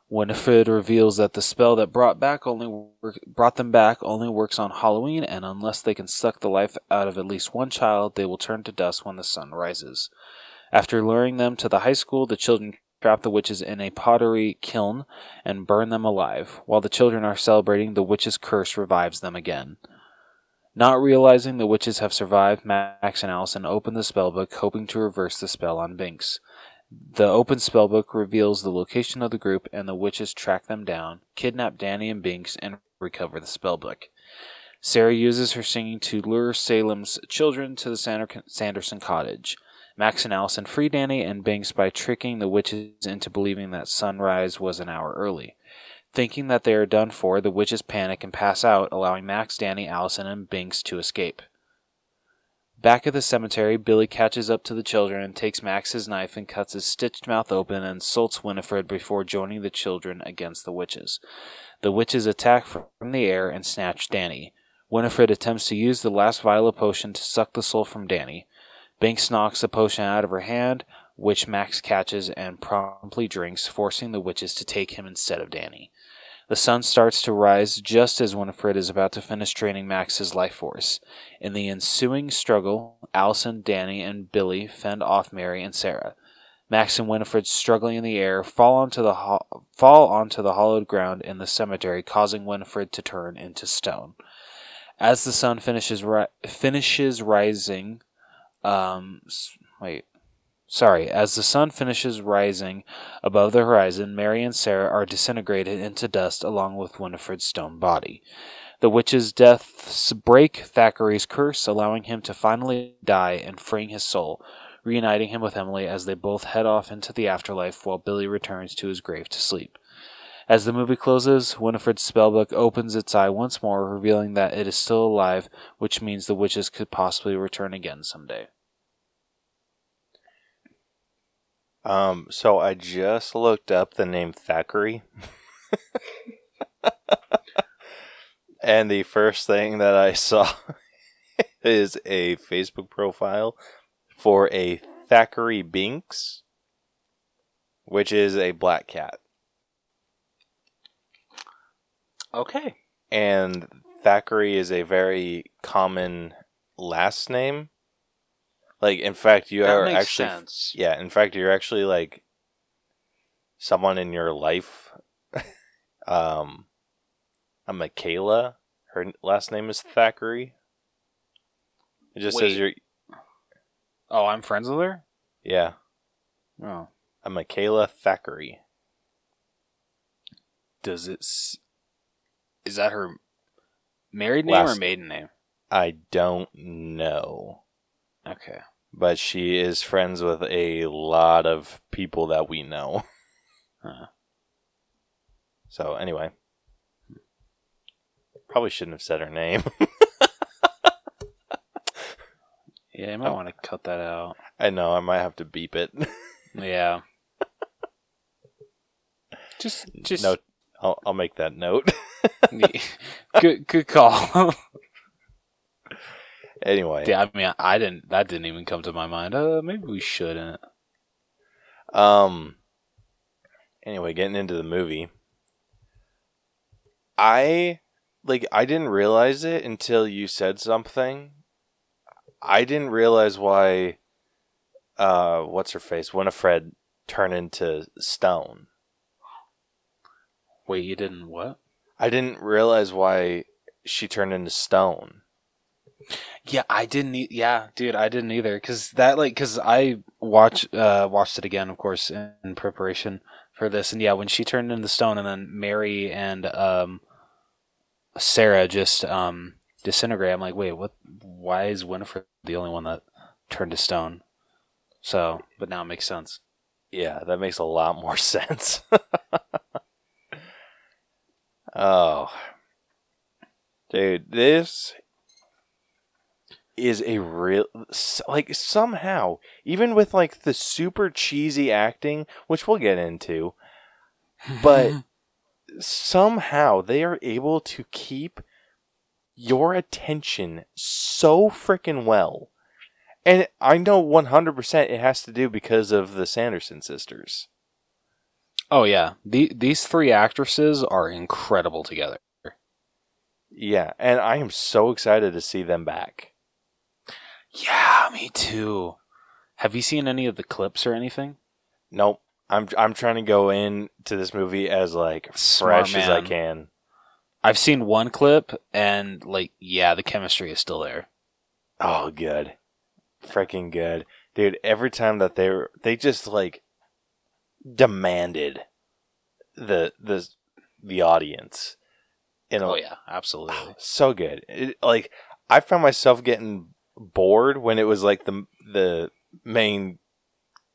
Winifred reveals that the spell that brought back only work, brought them back only works on Halloween, and unless they can suck the life out of at least one child, they will turn to dust when the sun rises. After luring them to the high school, the children trap the witches in a pottery kiln and burn them alive. While the children are celebrating, the witch's curse revives them again. Not realizing the witches have survived, Max and Allison open the spellbook, hoping to reverse the spell on Binks. The open spellbook reveals the location of the group, and the witches track them down, kidnap Danny and Binks, and recover the spellbook. Sarah uses her singing to lure Salem's children to the Sanderson cottage. Max and Allison free Danny and Binks by tricking the witches into believing that sunrise was an hour early. Thinking that they are done for, the witches panic and pass out, allowing Max, Danny, Allison, and Binks to escape. Back at the cemetery, Billy catches up to the children and takes Max's knife and cuts his stitched mouth open and insults Winifred before joining the children against the witches. The witches attack from the air and snatch Danny. Winifred attempts to use the last vial of potion to suck the soul from Danny. Binks knocks the potion out of her hand, which Max catches and promptly drinks, forcing the witches to take him instead of Danny. The sun starts to rise just as Winifred is about to finish draining Max's life force. In the ensuing struggle, Allison, Danny, and Billy fend off Mary and Sarah. Max and Winifred, struggling in the air, fall onto the ho- fall onto the hallowed ground in the cemetery, causing Winifred to turn into stone. As the sun finishes ri- finishes rising, um, wait, sorry, as the sun finishes rising above the horizon, Mary and Sarah are disintegrated into dust along with Winifred's stone body. The witch's deaths break Thackeray's curse, allowing him to finally die and freeing his soul, reuniting him with Emily as they both head off into the afterlife while Billy returns to his grave to sleep. As the movie closes, Winifred's spellbook opens its eye once more, revealing that it is still alive, which means the witches could possibly return again someday. Um, so I just looked up the name Thackeray. and the first thing that I saw is a Facebook profile for a Thackeray Binks, which is a black cat. Okay. And Thackeray is a very common last name. Like, in fact, you That are makes actually sense. Yeah, in fact, you're actually like someone in your life. um, a Michaela. Her last name is Thackeray. It just says you're Oh, I'm friends with her? yeah, Oh. a Michaela Thackeray. Does it. S- is that her married name or maiden name? I don't know, Okay. But she is friends with a lot of people that we know. Huh. So anyway, probably shouldn't have said her name. Yeah, you might oh. want to cut that out. I know I might have to beep it. Yeah. just, just no, I'll, I'll make that note. good, good call. Anyway, yeah, I mean, I didn't. That didn't even come to my mind. Uh, maybe we shouldn't. Um. Anyway, getting into the movie, I like I didn't realize it until you said something. I didn't realize why. Uh, what's her face? Winifred turned into stone. Wait, you didn't what? I didn't realize why she turned into stone. Yeah, I didn't. E- yeah, dude, I didn't either. Cause that, like, cause I watch, uh, watched it again, of course, in, preparation for this, and yeah, when she turned into stone, and then Mary and um, Sarah just um disintegrate. I'm like, wait, what? Why is Winifred the only one that turned to stone? So, but now it makes sense. Yeah, that makes a lot more sense. oh. Dude, this is a real like somehow even with like the super cheesy acting, which we'll get into, but somehow they are able to keep your attention so freaking well. And I know 100% it has to do because of the Sanderson sisters. oh yeah, the, these three actresses are incredible together. Yeah, and I am so excited to see them back. Yeah, me too. Have you seen any of the clips or anything? Nope. I'm I'm trying to go into this movie as like Smart fresh as I can. I've seen one clip, and like, yeah, the chemistry is still there. Oh, good. Freaking good. Dude, every time that they were they just like demanded the the the audience. You know, Oh yeah, absolutely. so good. It, like I found myself getting bored when it was like the the main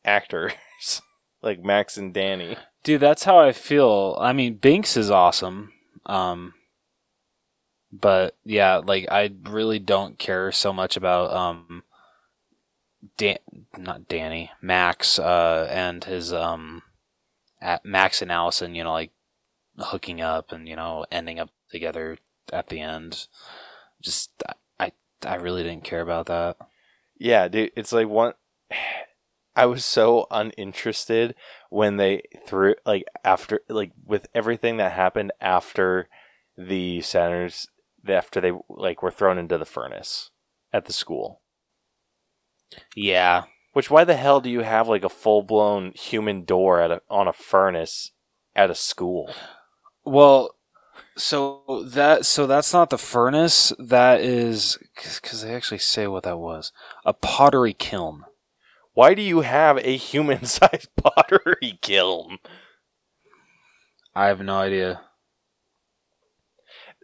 actors, like Max and Danny. Dude, that's how I feel. I mean, Binks is awesome. Um, but yeah, like I really don't care so much about um, Dan, not Danny, Max, uh, and his um, at Max and Allison. You know, like hooking up and you know ending up together at the end. Just I really didn't care about that. Yeah, dude, it's like one. I was so uninterested when they threw like after like with everything that happened after the Sandersons after they like were thrown into the furnace at the school. Yeah. Which why the hell do you have like a full blown human door at a, on a furnace at a school? Well, so that so that's not the furnace. That is because they actually say what that was. A pottery kiln. Why do you have a human sized pottery kiln? I have no idea.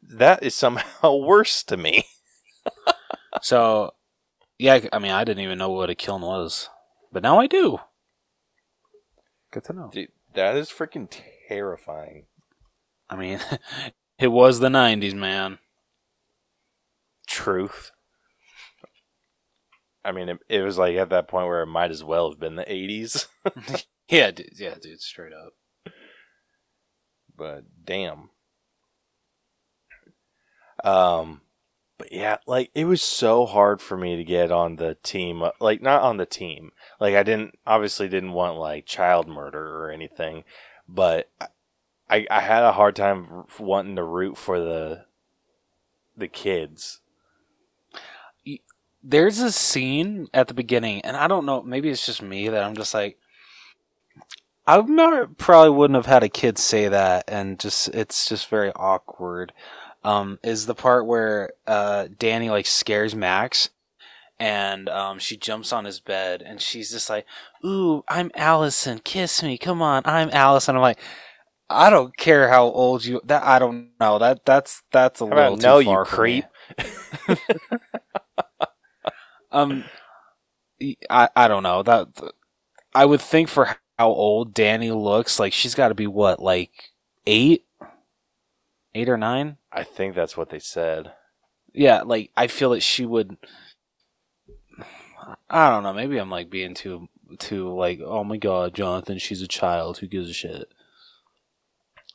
That is somehow worse to me. So, yeah, I mean, I didn't even know what a kiln was, but now I do. Good to know. Dude, that is freaking terrifying. I mean, it was the '90s, man. Truth. I mean, it, it was like at that point where it might as well have been the 80s. Yeah, dude, yeah, dude, straight up. but damn. Um, but yeah, like it was so hard for me to get on the team. uh, Like not on the team. Like I didn't obviously didn't want like child murder or anything, but I I had a hard time wanting to root for the the kids. There's a scene at the beginning, and I don't know, maybe it's just me that I'm just like, I probably wouldn't have had a kid say that, and just it's just very awkward. Um, is the part where uh, Danny like scares Max, and um, she jumps on his bed, and she's just like, "Ooh, I'm Allison, kiss me, come on, I'm Allison." I'm like, I don't care how old you. That I don't know. That that's that's a How about little too no, you far me. creep? Um, I I don't know that. I would think for how old Danny looks, like she's got to be what, like eight, eight or nine. I think that's what they said. Yeah, like I feel that she would. I don't know. Maybe I'm like being too too like, oh my god, Jonathan, she's a child. Who gives a shit?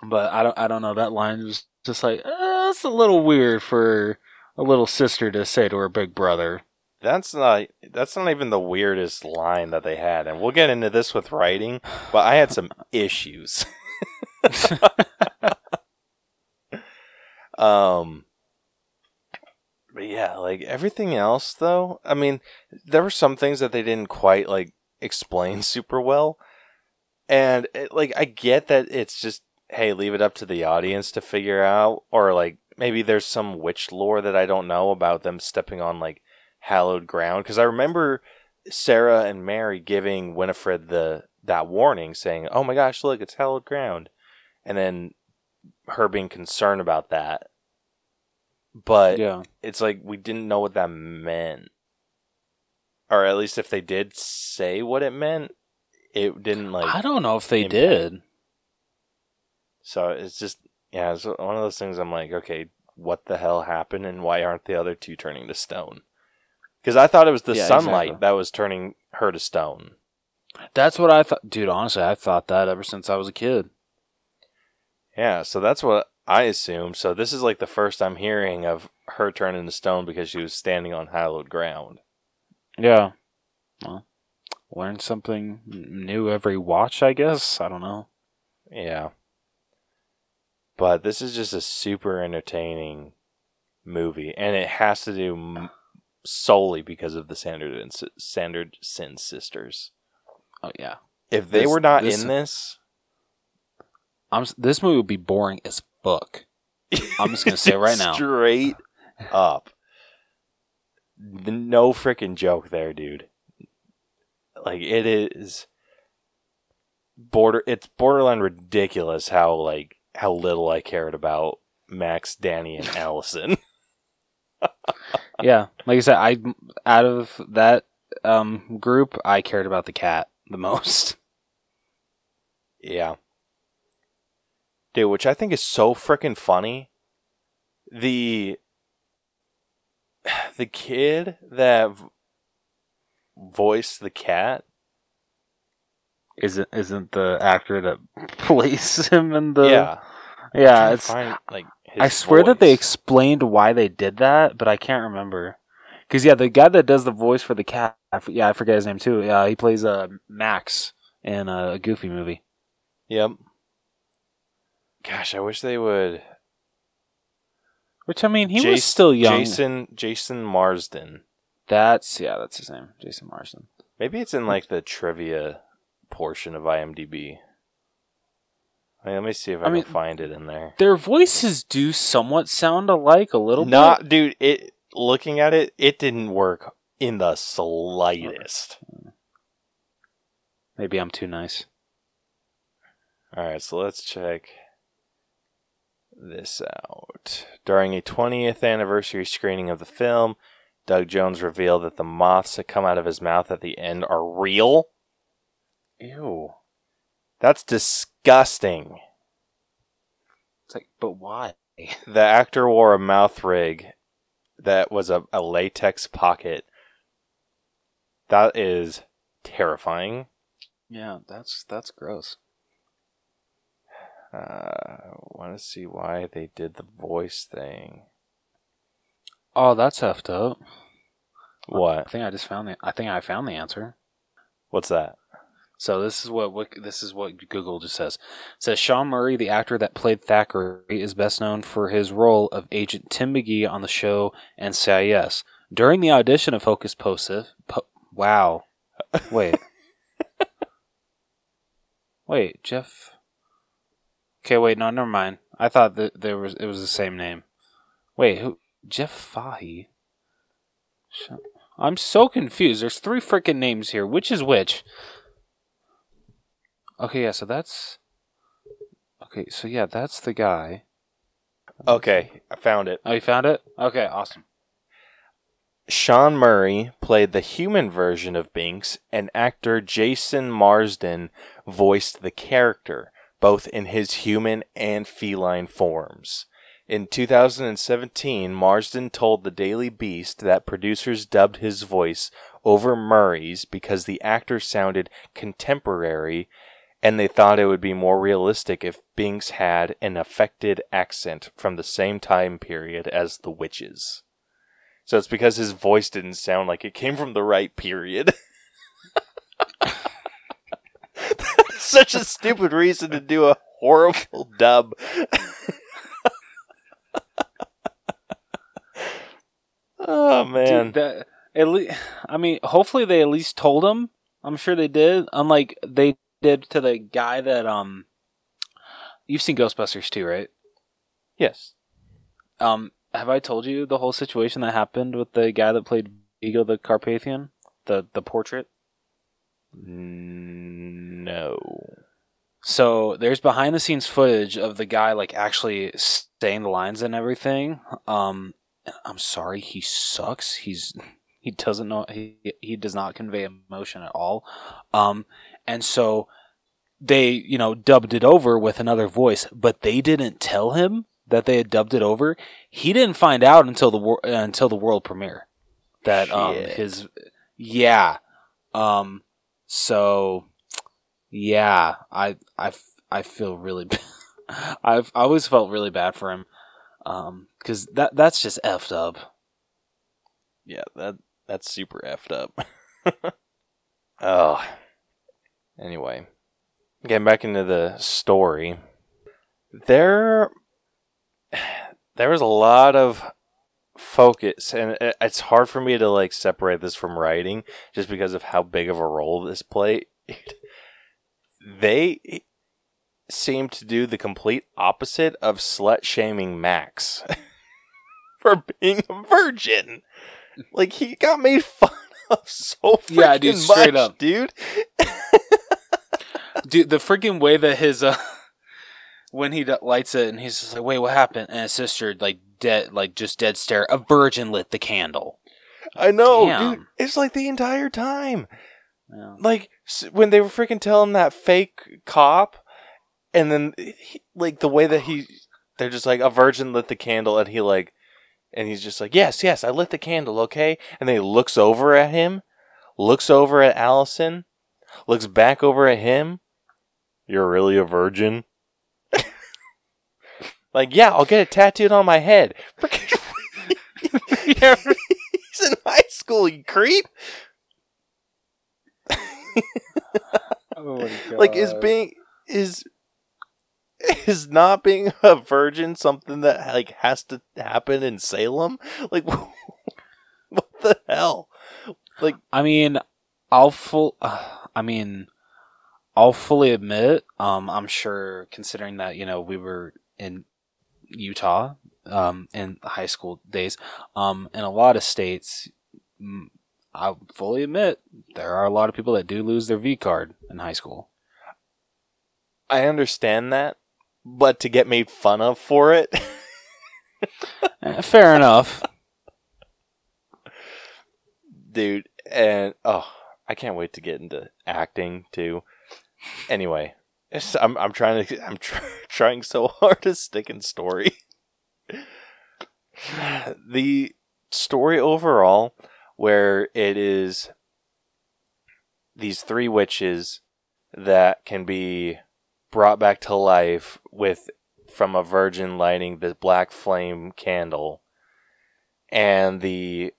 But I don't. I don't know. That line was just like, uh, that's a little weird for a little sister to say to her big brother. That's not that's not even the weirdest line that they had, and we'll get into this with writing. But I had some issues. um, but yeah, like everything else, though. I mean, there were some things that they didn't quite like explain super well, and it, like I get that it's just hey, leave it up to the audience to figure out, or like maybe there's some witch lore that I don't know about them stepping on like hallowed ground because I remember Sarah and Mary giving Winifred the that warning saying, "Oh my gosh, look, it's hallowed ground." And then her being concerned about that. But yeah. it's like we didn't know what that meant. Or at least if they did say what it meant, it didn't like I don't know if they impact. did. So it's just yeah, it's one of those things I'm like, okay, what the hell happened and why aren't the other two turning to stone? Because I thought it was the Yeah, sunlight exactly. that was turning her to stone. That's what I thought, dude. Honestly, I thought that ever since I was a kid. Yeah, so that's what I assume. So this is like the first I'm hearing of her turning to stone because she was standing on hallowed ground. Yeah. Well, learn something new every watch, I guess. I don't know. Yeah. But this is just a super entertaining movie, and it has to do m- solely because of the Sanderson, Sanderson sisters. Oh yeah. If they This- were not this- in this, I'm. This movie would be boring as fuck. I'm just gonna say right now. straight up, no freaking joke there, dude. Like it is border. It's borderline ridiculous how like how little I cared about Max, Danny, and Allison. Yeah, like I said, I out of that um group, I cared about the cat the most. Yeah. Dude, which I think is so freaking funny. The the kid that voiced the cat. Isn't isn't the actor that plays him in the yeah. yeah? It's find, like I swear that they explained why they did that, but I can't remember. Because yeah, the guy that does the voice for the cat, I f- yeah, I forget his name too. Yeah, he plays uh, Max in a Goofy movie. Yep. Gosh, I wish they would. Which I mean, he was still young. Jason Jason Marsden. That's yeah, that's his name, Jason Marsden. Maybe it's in like the trivia portion of IMDb. Wait, let me see if I, I mean- can find it in there. Their voices do somewhat sound alike a little Not, bit. dude. It looking at it, it didn't work in the slightest. Maybe I'm too nice. All right, so let's check this out. During a 20th anniversary screening of the film, Doug Jones revealed that the moths that come out of his mouth at the end are real. Ew. That's disgusting. It's like, but why? The actor wore a mouth rig that was a, a latex pocket. That is terrifying. Yeah, that's that's gross. Uh, want to see why they did the voice thing. Oh, that's effed up. What? I think I just found the. I think I found the answer. What's that? So this is what this is what Google just says. It says Sean Murray, the actor that played Thackeray, is best known for his role of Agent Tim McGee on the show and NCIS. During the audition of Hocus Pocus, po- wow, wait, wait, Jeff. Okay, wait, no, never mind. I thought that there was it was the same name. Wait, who? Jeff Fahey. I'm so confused. There's three freaking names here. Which is which? Okay, yeah, so that's Okay, so yeah, that's the guy. Okay, I found it. Oh, you found it? Okay, awesome. Sean Murray played the human version of Binks, and actor Jason Marsden voiced the character, both in his human and feline forms. In 2017, Marsden told the Daily Beast that producers dubbed his voice over Murray's because the actor sounded contemporary and they thought it would be more realistic if Binks had an affected accent from the same time period as the witches. So it's because his voice didn't sound like it came from the right period. Such a stupid reason to do a horrible dub. oh man. Dude, that at least, I mean, hopefully they at least told him. I'm sure they did. Unlike they did to the guy that um, you've seen Ghostbusters too, right? yes. Um, have I told you the whole situation that happened with the guy that played Vigo the Carpathian, the the portrait? No. So there's behind the scenes footage of the guy like actually saying the lines and everything. Um, I'm sorry, he sucks. He's he doesn't know he he does not convey emotion at all. Um, and so they you know dubbed it over with another voice, but they didn't tell him that they had dubbed it over. He didn't find out until the wor- uh, until the world premiere that um Shit. his yeah um so yeah I I I feel really b- I've I always felt really bad for him um because that that's just effed up Yeah, that that's super effed up. oh. Anyway, getting back into the story, there there was a lot of focus, and it's hard for me to like separate this from writing, just because of how big of a role this played. They seem to do the complete opposite of slut shaming Max for being a virgin. Like he got made fun of so freaking Yeah, dude, straight much, up. dude. Dude the freaking way that his uh when he d- lights it and he's just like wait what happened and his sister like dead like just dead stare a virgin lit the candle I know, Damn. dude. It's like the entire time. yeah. Like when they were freaking telling that fake cop, and then he, like the way that he, they're just like a virgin lit the candle, and he like, and he's just like, yes, yes, I lit the candle, okay. And then he looks over at him, looks over at Allison, looks back over at him. You're really a virgin. like, yeah, I'll get it tattooed on my head. Freaking- He's in high school, you creep. Oh Like is being is is not being a virgin something that like has to happen in Salem? Like what the hell? Like I mean, I'll full. Uh, I mean, I'll fully admit. Um, I'm sure, considering that you know we were in Utah, um, in high school days, um, in a lot of states, mm, I fully admit there are a lot of people that do lose their V card in high school. I understand that, but to get made fun of for it, Eh, fair enough. dude, and oh, I can't wait to get into acting too. Anyway, I'm I'm trying to I'm tr- trying so hard to stick in story. the story overall, where it is these three witches that can be brought back to life with from a virgin lighting the black flame candle and the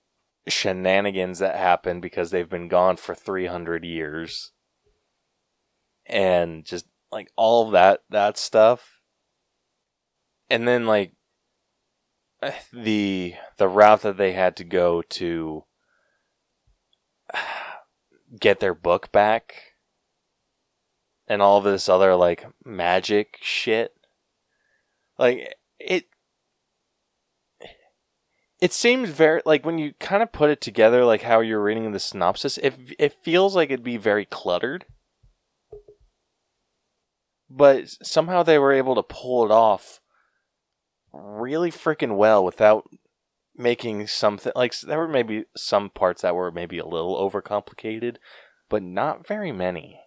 shenanigans that happen because they've been gone for 300 years and just like all of that that stuff. And then like the the route that they had to go to get their book back and all this other like magic shit. Like it it seems very like when you kind of put it together like how you're reading the synopsis it it feels like it'd be very cluttered but somehow they were able to pull it off really freaking well without making something like there were maybe some parts that were maybe a little overcomplicated but not very many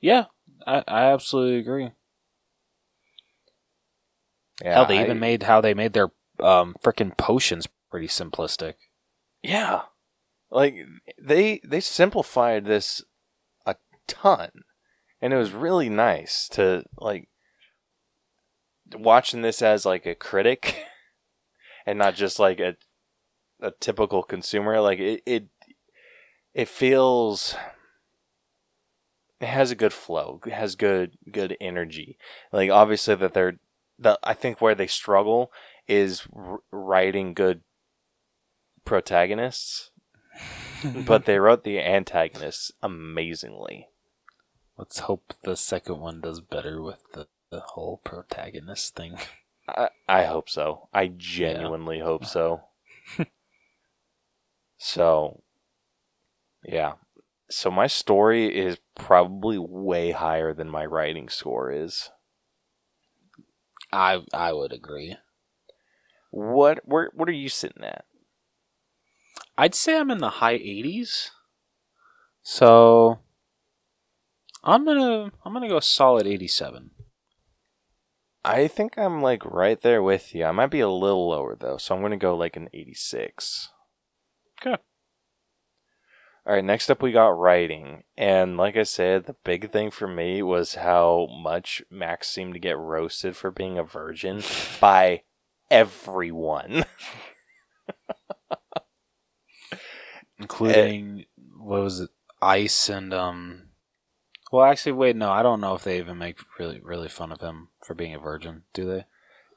Yeah, I, I absolutely agree. yeah Hell, they I- even made how they made their um freaking potions pretty simplistic. Yeah. Like they they simplified this a ton. And it was really nice to like watching this as like a critic and not just like a a typical consumer. Like it it it feels it has a good flow it has good good energy. Like obviously that they're the i think where they struggle is writing good protagonists but they wrote the antagonists amazingly Let's hope the second one does better with the, the whole protagonist thing. I, I hope so. I genuinely hope so. so, yeah. So my story is probably way higher than my writing score is. I I would agree. What where what are you sitting at? I'd say I'm in the high 80s. So I'm gonna I'm gonna go solid 87. I think I'm like right there with you. I might be a little lower though, so I'm gonna go like an 86. Okay. All right, next up we got writing, and like I said, the big thing for me was how much Max seemed to get roasted for being a virgin by everyone. including what was it ice and um well actually wait no i don't know if they even make really really fun of him for being a virgin do they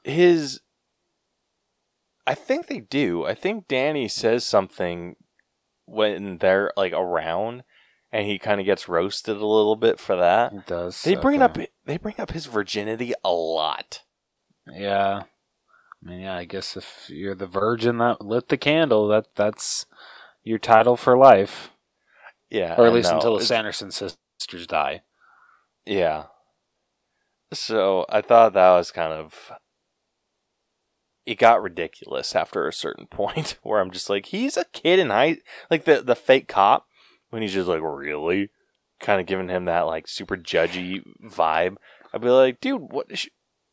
His, I think they do. I think Danny says something when they're like around, and he kind of gets roasted a little bit for that. it does They bring okay. up they bring up his virginity a lot. yeah i mean yeah i guess if you're the virgin that lit the candle that that's your title for life Yeah, or at least until the sanderson sisters die Yeah. So I thought that was kind of. It got ridiculous after a certain point where I'm just like, he's a kid in high. Like the, the fake cop, when he's just like, really? Kind of giving him that like super judgy vibe. I'd be like, dude, what? Is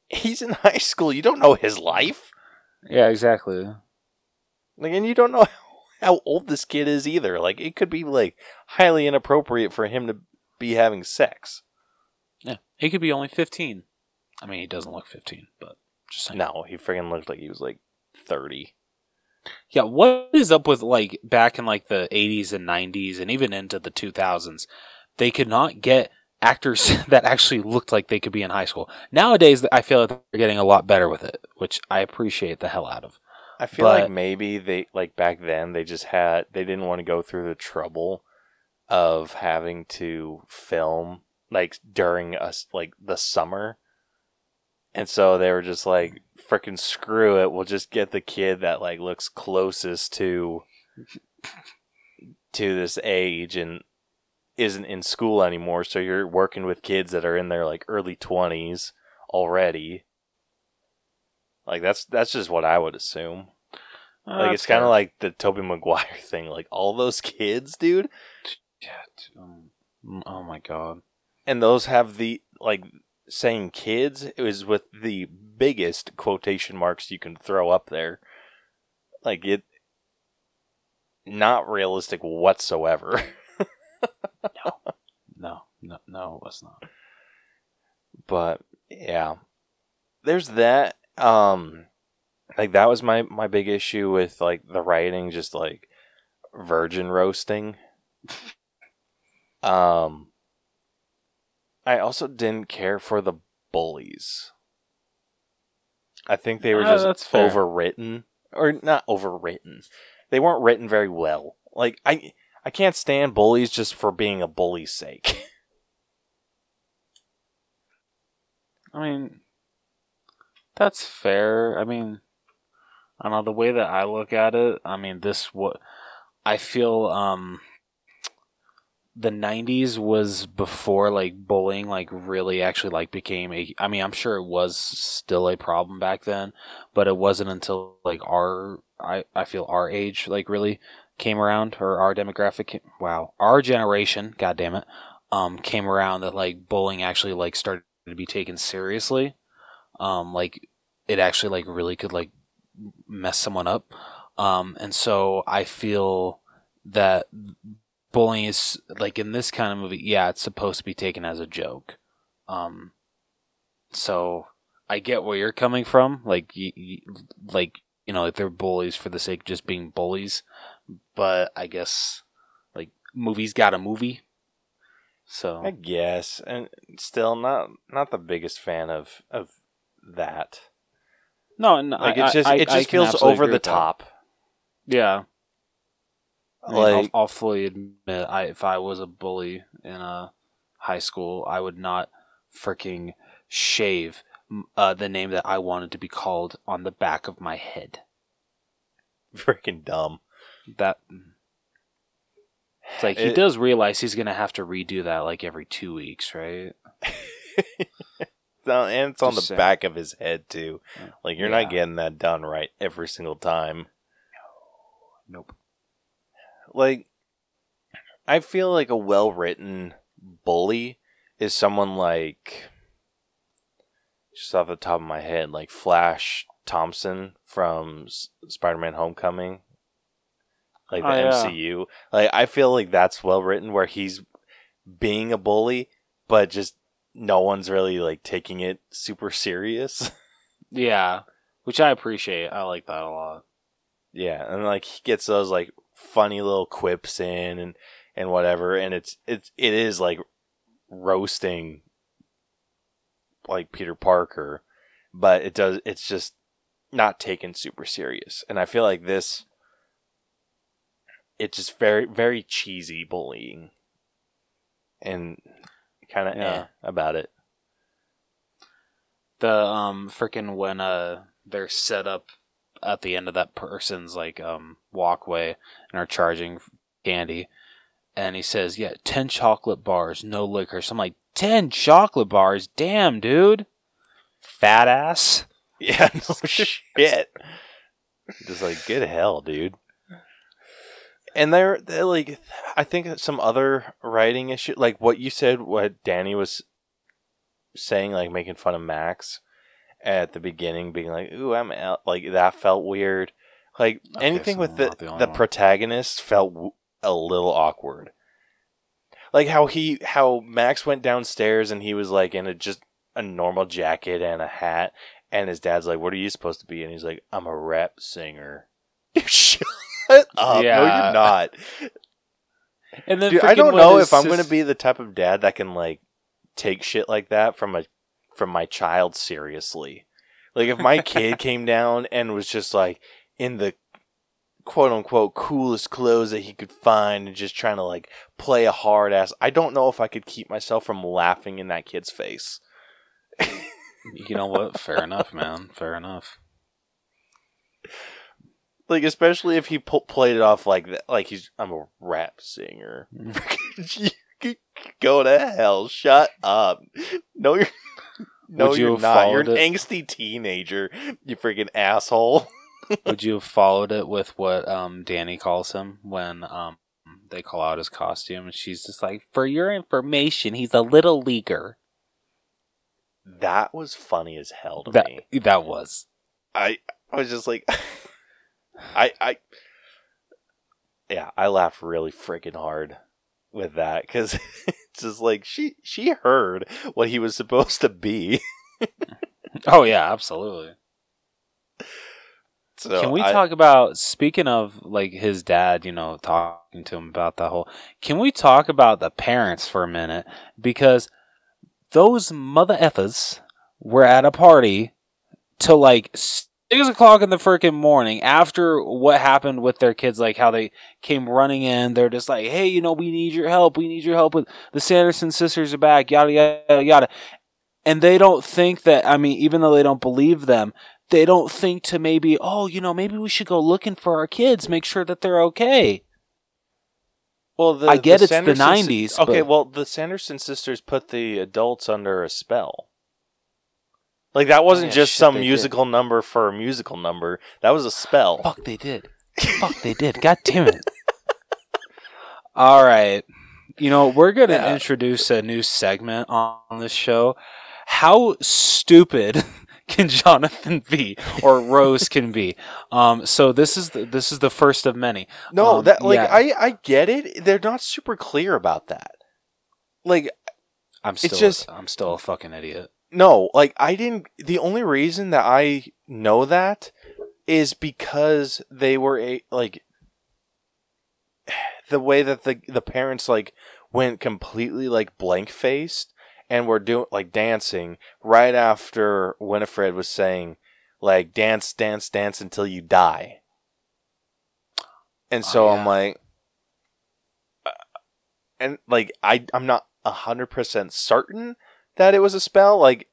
he's in high school. You don't know his life. yeah exactly Like, and you don't know how old this kid is either. Like, it could be like highly inappropriate for him to be having sex. yeah he could be only 15 i mean he doesn't look 15 but just saying No, he freaking looked like he was like 30. Yeah, what is up with like back in like the 80s and 90s and even into the 2000s? They could not get actors that actually looked like they could be in high school. Nowadays, I feel like they're getting a lot better with it, which I appreciate the hell out of. I feel But- like maybe they like back then they just had they didn't want to go through the trouble of having to film like during us like the summer. And so they were just like freaking screw it, we'll just get the kid that like looks closest to to this age and isn't in school anymore, so you're working with kids that are in their like early 20s already. Like that's that's just what I would assume. Oh, like it's kind of like the Tobey Maguire thing. Like all those kids, dude, um, oh my god. and those have the like saying kids is with the biggest quotation marks you can throw up there. Like it, not realistic whatsoever. No, no, no, it was not. but yeah, there's that. Um, like that was my my big issue with like the writing, just like virgin roasting. um, I also didn't care for the bullies. I think they were Ah, just overwritten, or not overwritten. They weren't written very well. Like I, I can't stand bullies just for being a bully's sake. I mean, that's fair. I mean, I don't know the way that I look at it. I mean, this what I feel. Um, the '90s was before like bullying, like really actually like became a. I mean, I'm sure it was still a problem back then, but it wasn't until like our I I feel our age like really came around or our demographic. Wow, our generation. God damn it. Um, came around that like bullying actually like started to be taken seriously. Um, like it actually like really could like mess someone up. Um, and so I feel that bullying is like in this kind of movie, yeah, it's supposed to be taken as a joke. Um, so I get where you're coming from. Like, like you know, like they're bullies for the sake of just being bullies. But I guess like movies got a movie. So I guess, and still not not the biggest fan of of that. no, no Like I- it just I- it just can feels over the with that. top. Yeah. I mean, I'll- I'll, fully admit, I if I was a bully in a high school, I would not freaking shave uh, the name that I wanted to be called on the back of my head. freaking dumb. That it's like he It- does realize he's gonna have to redo that like every two weeks, right? And it's on Just the saying. back of his head too. Like you're Yeah. not getting that done right every single time. Nope. Like I feel like a well-written bully is someone like just off the top of my head, like Flash Thompson from S- Spider-Man: Homecoming, like the Oh, yeah. MCU. Like I feel like that's well written, where he's being a bully, but just no one's really like taking it super serious. Yeah, which I appreciate. I like that a lot. yeah, and like he gets those like funny little quips in and and whatever, and it's it's it is like roasting like Peter Parker, but it does it's just not taken super serious. And I feel like this it's just very very cheesy bullying. And kind of Yeah. eh about it. the um freaking when uh they're set up at the end of that person's like um walkway and are charging candy. And he says yeah 10 chocolate bars no liquor. So i'm like 10 chocolate bars? Damn dude. Fat ass. Yeah, no shit. Just like good hell, dude. And they're, they're like, I think some other writing issue, like what you said, what Danny was saying, like making fun of Max at the beginning, being like, "Ooh, I'm out," like that felt weird. Like Okay, anything so with the the the protagonist felt w- a little awkward. Like how he how Max went downstairs and he was like in a just a normal jacket and a hat, and his dad's like, "What are you supposed to be?" And he's like, "I'm a rap singer." Shut up. No, you're not. And then Dude, I don't know if I'm going to be the type of dad that can like take shit like that from a from my child seriously. Like if my kid came down and was just like in the quote unquote coolest clothes that he could find and just trying to like play a hard ass, I don't know if I could keep myself from laughing in that kid's face. You know what? Fair enough, man. Fair enough. Like especially if he pu- played it off like that, like he's I'm a rap singer. You mm. could Go to hell! Shut up! No, you're no, Would you you're not. You're an it? angsty teenager. You freaking asshole! Would you have followed it with what um, Danny calls him when um, they call out his costume? And she's just like, "For your information, he's a little leaguer." That was funny as hell to That me. that was. I I was just like, I I yeah, I laughed really freaking hard with that because it's just like she she heard what he was supposed to be. Oh yeah, absolutely. So can we I- talk about speaking of like his dad, you know, talking to him about the whole Can we talk about the parents for a minute because those mother effers were at a party to like six o'clock in the freaking morning after what happened with their kids, like how they came running in. They're just like, "Hey, you know, we need your help. We need your help with the Sanderson sisters are back." Yada yada yada. And they don't think that. I mean, even though they don't believe them, they don't think to maybe, oh, you know, maybe we should go looking for our kids, make sure that they're okay. Well, the, I get it's the Sanderson si- 90s, Okay, but- well, the Sanderson sisters put the adults under a spell. Like that wasn't yeah, just shit, some they did. musical number for a musical number. That was a spell. Fuck, they did. Fuck, they did. God damn it. All right. You know, we're going to Yeah. introduce a new segment on this show. How stupid can Jonathan be or Rose can be? Um so this is the, this is the first of many. No, Um, that like yeah. I I get it. They're not super clear about that. Like I'm still just- I'm still a fucking idiot. No, like I didn't. The only reason that I know that is because they were a like the way that the the parents like went completely like blank faced and were doing like dancing right after Winifred was saying like dance dance dance until you die. And Oh, so yeah. I'm like uh, and like I I'm not a hundred percent certain that it was a spell. Like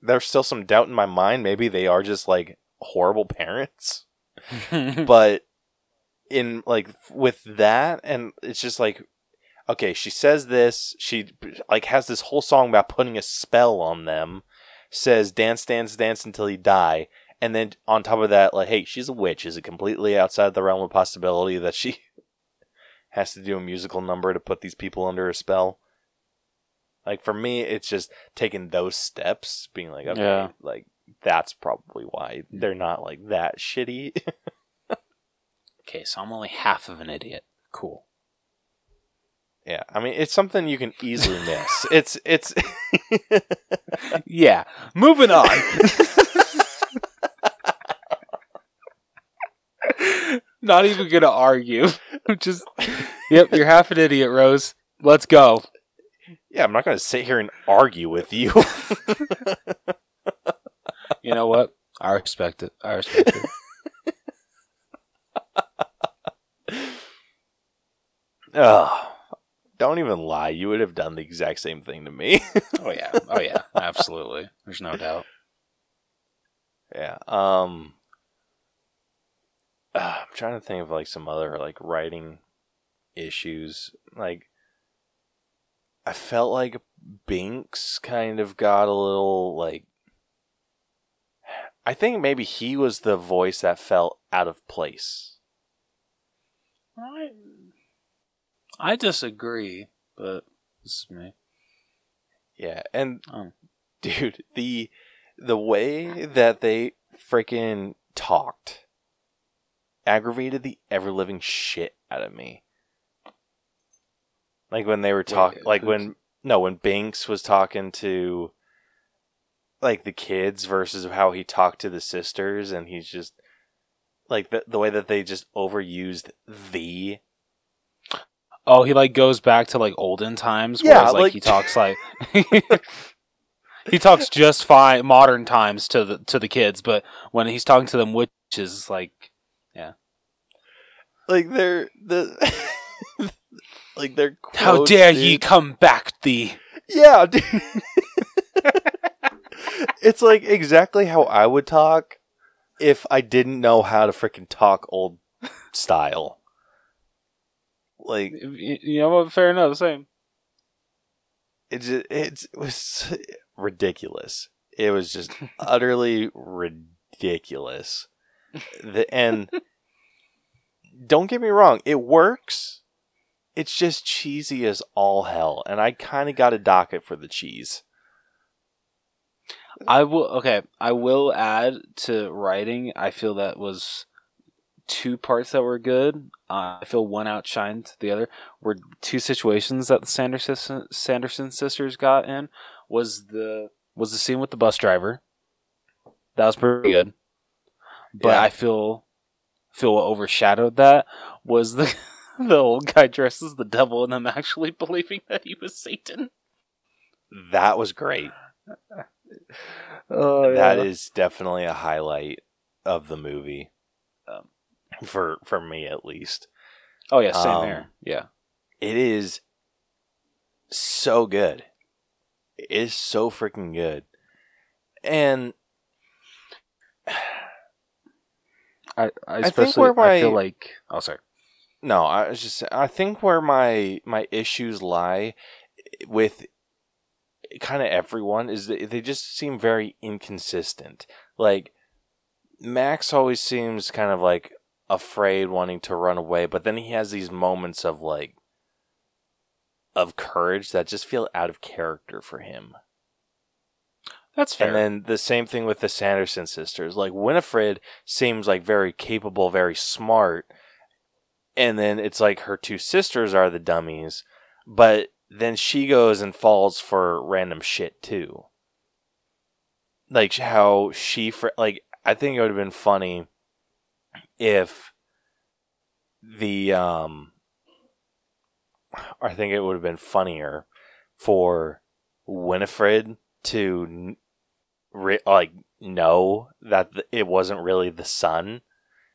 there's still some doubt in my mind. Maybe they are just like horrible parents. but in like with that and it's just like okay she says this she like has this whole song about putting a spell on them says dance dance dance until you die and then on top of that like hey she's a witch is it completely outside the realm of possibility that she has to do a musical number to put these people under a spell like for me it's just taking those steps being like okay Yeah. like that's probably why they're not like that shitty okay, so I'm only half of an idiot. Cool. Yeah, I mean it's something you can easily miss. it's it's Yeah, moving on. Not even gonna argue. Just, yep, you're half an idiot, Rose. Let's go. Yeah. I'm not going to sit here and argue with you. You know what? I respect it. I respect it. Ugh. Don't even lie. You would have done the exact same thing to me. Oh yeah. Oh yeah. Absolutely. There's no doubt. yeah. Um. uh, I'm trying to think of like some other like writing issues. Like, I felt like Binks kind of got a little like. I think maybe he was the voice that felt out of place. I, I disagree, but this is me. Yeah, and Oh. dude, the the way that they freaking talked aggravated the ever living shit out of me. Like when they were talking, like who's- when no, when Binks was talking to like the kids versus how he talked to the sisters, and he's just Like the the way that they just overused the. Oh, he like goes back to like olden times. Yeah, whereas, like, like- he talks like he talks just fine modern times to the to the kids, but when he's talking to them witches, it's like yeah. Like they're the. like they're. how dare dude. ye come back thee? Yeah, dude. it's like exactly how I would talk if I didn't know how to freaking talk old style. Like You you know what? Fair enough. Same. it just, it's, it was ridiculous. It was just utterly ridiculous. The and don't get me wrong, it works. It's just cheesy as all hell, and I kind of got a docket for the cheese. I will. Okay, I will add to writing. I feel that was two parts that were good. Uh, I feel one outshined the other. Were two situations that the Sanderson Sanderson sisters got in. Was the was the scene with the bus driver. That was pretty good. But Yeah. I feel feel what overshadowed that was the the old guy dressed as the devil and them actually believing that he was Satan. That was great. Oh, That is definitely a highlight of the movie, Um, for for me at least. Oh yeah, same Um, here. Yeah. It is so good. It is so freaking good, and I, I think especially where I feel like oh sorry. No, I was just I think where my my issues lie eh, with kind of everyone is that they just seem very inconsistent. Like Max always seems kind of like afraid wanting to run away, but then he has these moments of like of courage that just feel out of character for him. That's fair. And then the same thing with the Sanderson sisters. Like Winifred seems like very capable, very smart. And then it's like her two sisters are the dummies, but then she goes and falls for random shit too. Like how she fr- like I think it would have been funny if the um I think it would have been funnier for Winifred to re- like know that th- it wasn't really the sun.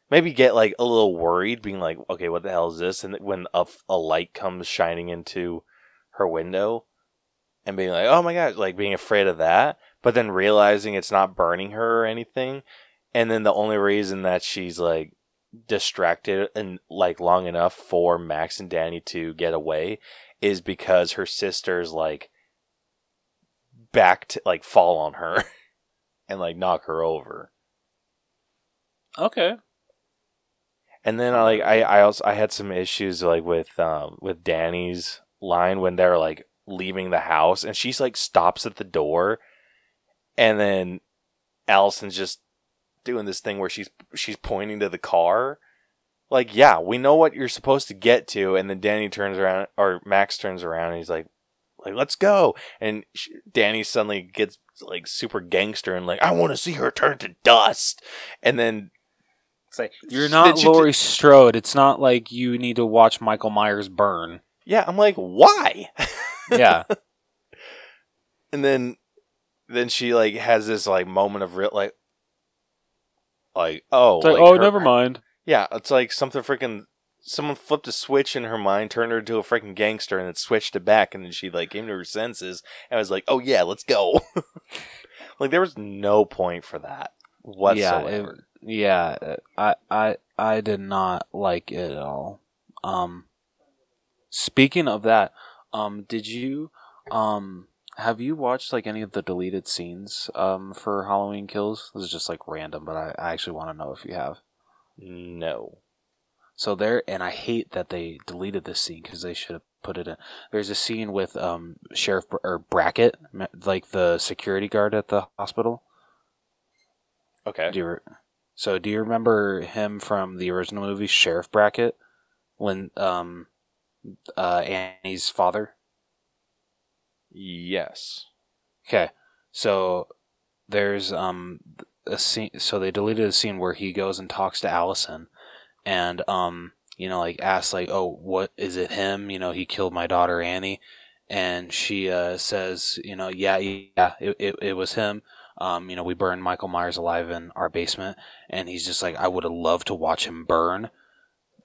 Maybe get like a little worried, being like, "Okay, what the hell is this?" And when a, a light comes shining into her window, and being like, "Oh my god!" Like being afraid of that, but then realizing it's not burning her or anything, and then the only reason that she's like distracted and like long enough for Max and Danny to get away is because her sisters like back to like fall on her and like knock her over. okay. And then I like I I also I had some issues like with um with Danny's line when they're like leaving the house and she's like stops at the door and then Allison's just doing this thing where she's she's pointing to the car. Like, yeah, we know what you're supposed to get to and then Danny turns around or Max turns around and he's like like let's go and sh- Danny suddenly gets like super gangster and like I want to see her turn to dust. And then It's like you're not you t- Laurie Strode. It's not like you need to watch Michael Myers burn. yeah, I'm like, "Why?" Yeah. and then then she like has this like moment of real like like oh like, like, oh, her- never mind. yeah it's like something freaking someone flipped a switch in her mind turned her into a freaking gangster and then switched it back and then she like came to her senses and was like oh yeah let's go like there was no point for that whatsoever Yeah, uh, I I I did not like it at all. Um speaking of that, um did you um have you watched like any of the deleted scenes um for Halloween Kills? This is just like random, but I, I actually want to know if you have. no So there, and I hate that they deleted this scene because they should have put it in. There's a scene with um Sheriff Br- or Brackett, like the security guard at the hospital. okay Do you re- so do you remember him from the original movie, Sheriff Brackett, when um uh Annie's father? yes Okay, so there's um a scene. So they deleted a scene where he goes and talks to Allison, and um, you know, like asks like, "Oh, what is it? Him? You know, he killed my daughter Annie." And she uh, says, "You know, yeah, yeah, it, it, it was him." Um, you know, we burned Michael Myers alive in our basement, and he's just like, I would have loved to watch him burn.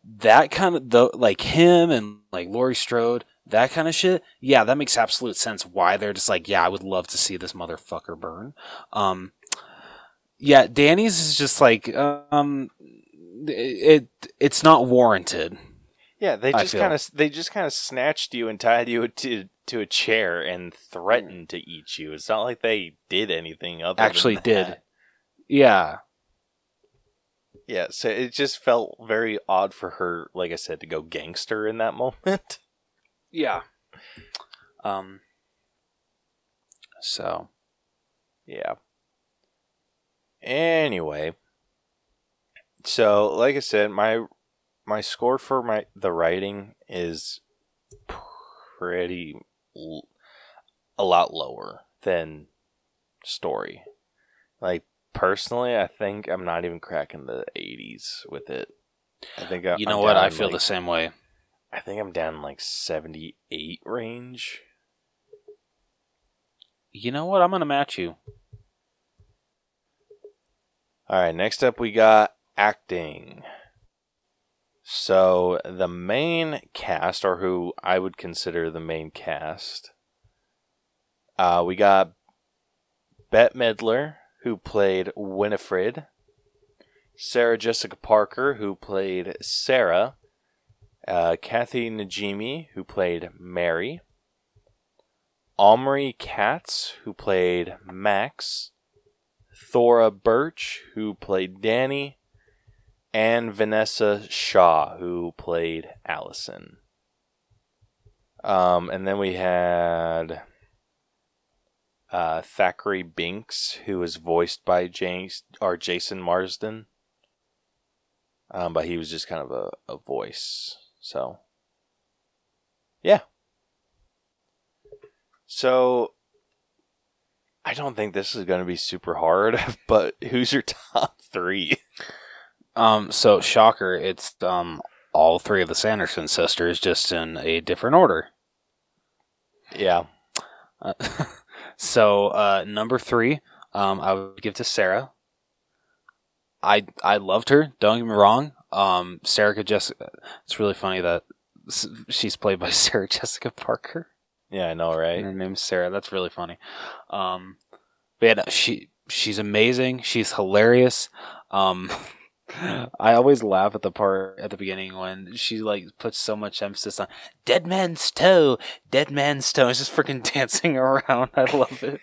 That kind of the like him and like Laurie Strode, that kind of shit. Yeah, that makes absolute sense. Why they're just like, yeah, I would love to see this motherfucker burn. Um, yeah, Danny's is just like, um, it it's not warranted. Yeah, they just kind of they just kind of snatched you and tied you to to a chair and threatened to eat you. It's not like they did anything other. than Actually, did. Yeah, Yeah, so it just felt very odd for her, like I said, to go gangster in that moment. yeah. Um. So Yeah. Anyway, so like I said, my my score for my the writing is pretty l- a lot lower than story. Like personally, I think I'm not even cracking the 80s with it. I think I, you know I'm what? I feel like, the same way. I think I'm down like 78 range. You know what? I'm gonna match you. All right, next up we got acting. So the main cast, or who I would consider the main cast, uh, we got Bette Midler, who played Winifred, Sarah Jessica Parker, who played Sarah, uh, Kathy Najimy, who played Mary, Omri Katz, who played Max, Thora Birch, who played Danny, and Vanessa Shaw, who played Allison. Um, and then we had uh, Thackeray Binks, who was voiced by James or Jason Marsden. Um, but he was just kind of a, a voice. So, yeah. So, I don't think this is going to be super hard, but who's your top three? Um. So shocker. It's um all three of the Sanderson sisters, just in a different order. Yeah. Uh, so uh, number three, um, I would give to Sarah. I I loved her. Don't get me wrong. Um, Sarah could just. It's really funny that she's played by Sarah Jessica Parker. Yeah, I know, And right? her name's Sarah. That's really funny. Um, but yeah, no, she she's amazing. She's hilarious. Um, I always laugh at the part at the beginning when she like puts so much emphasis on dead man's toe, dead man's toe. It's just freaking dancing around. I love it.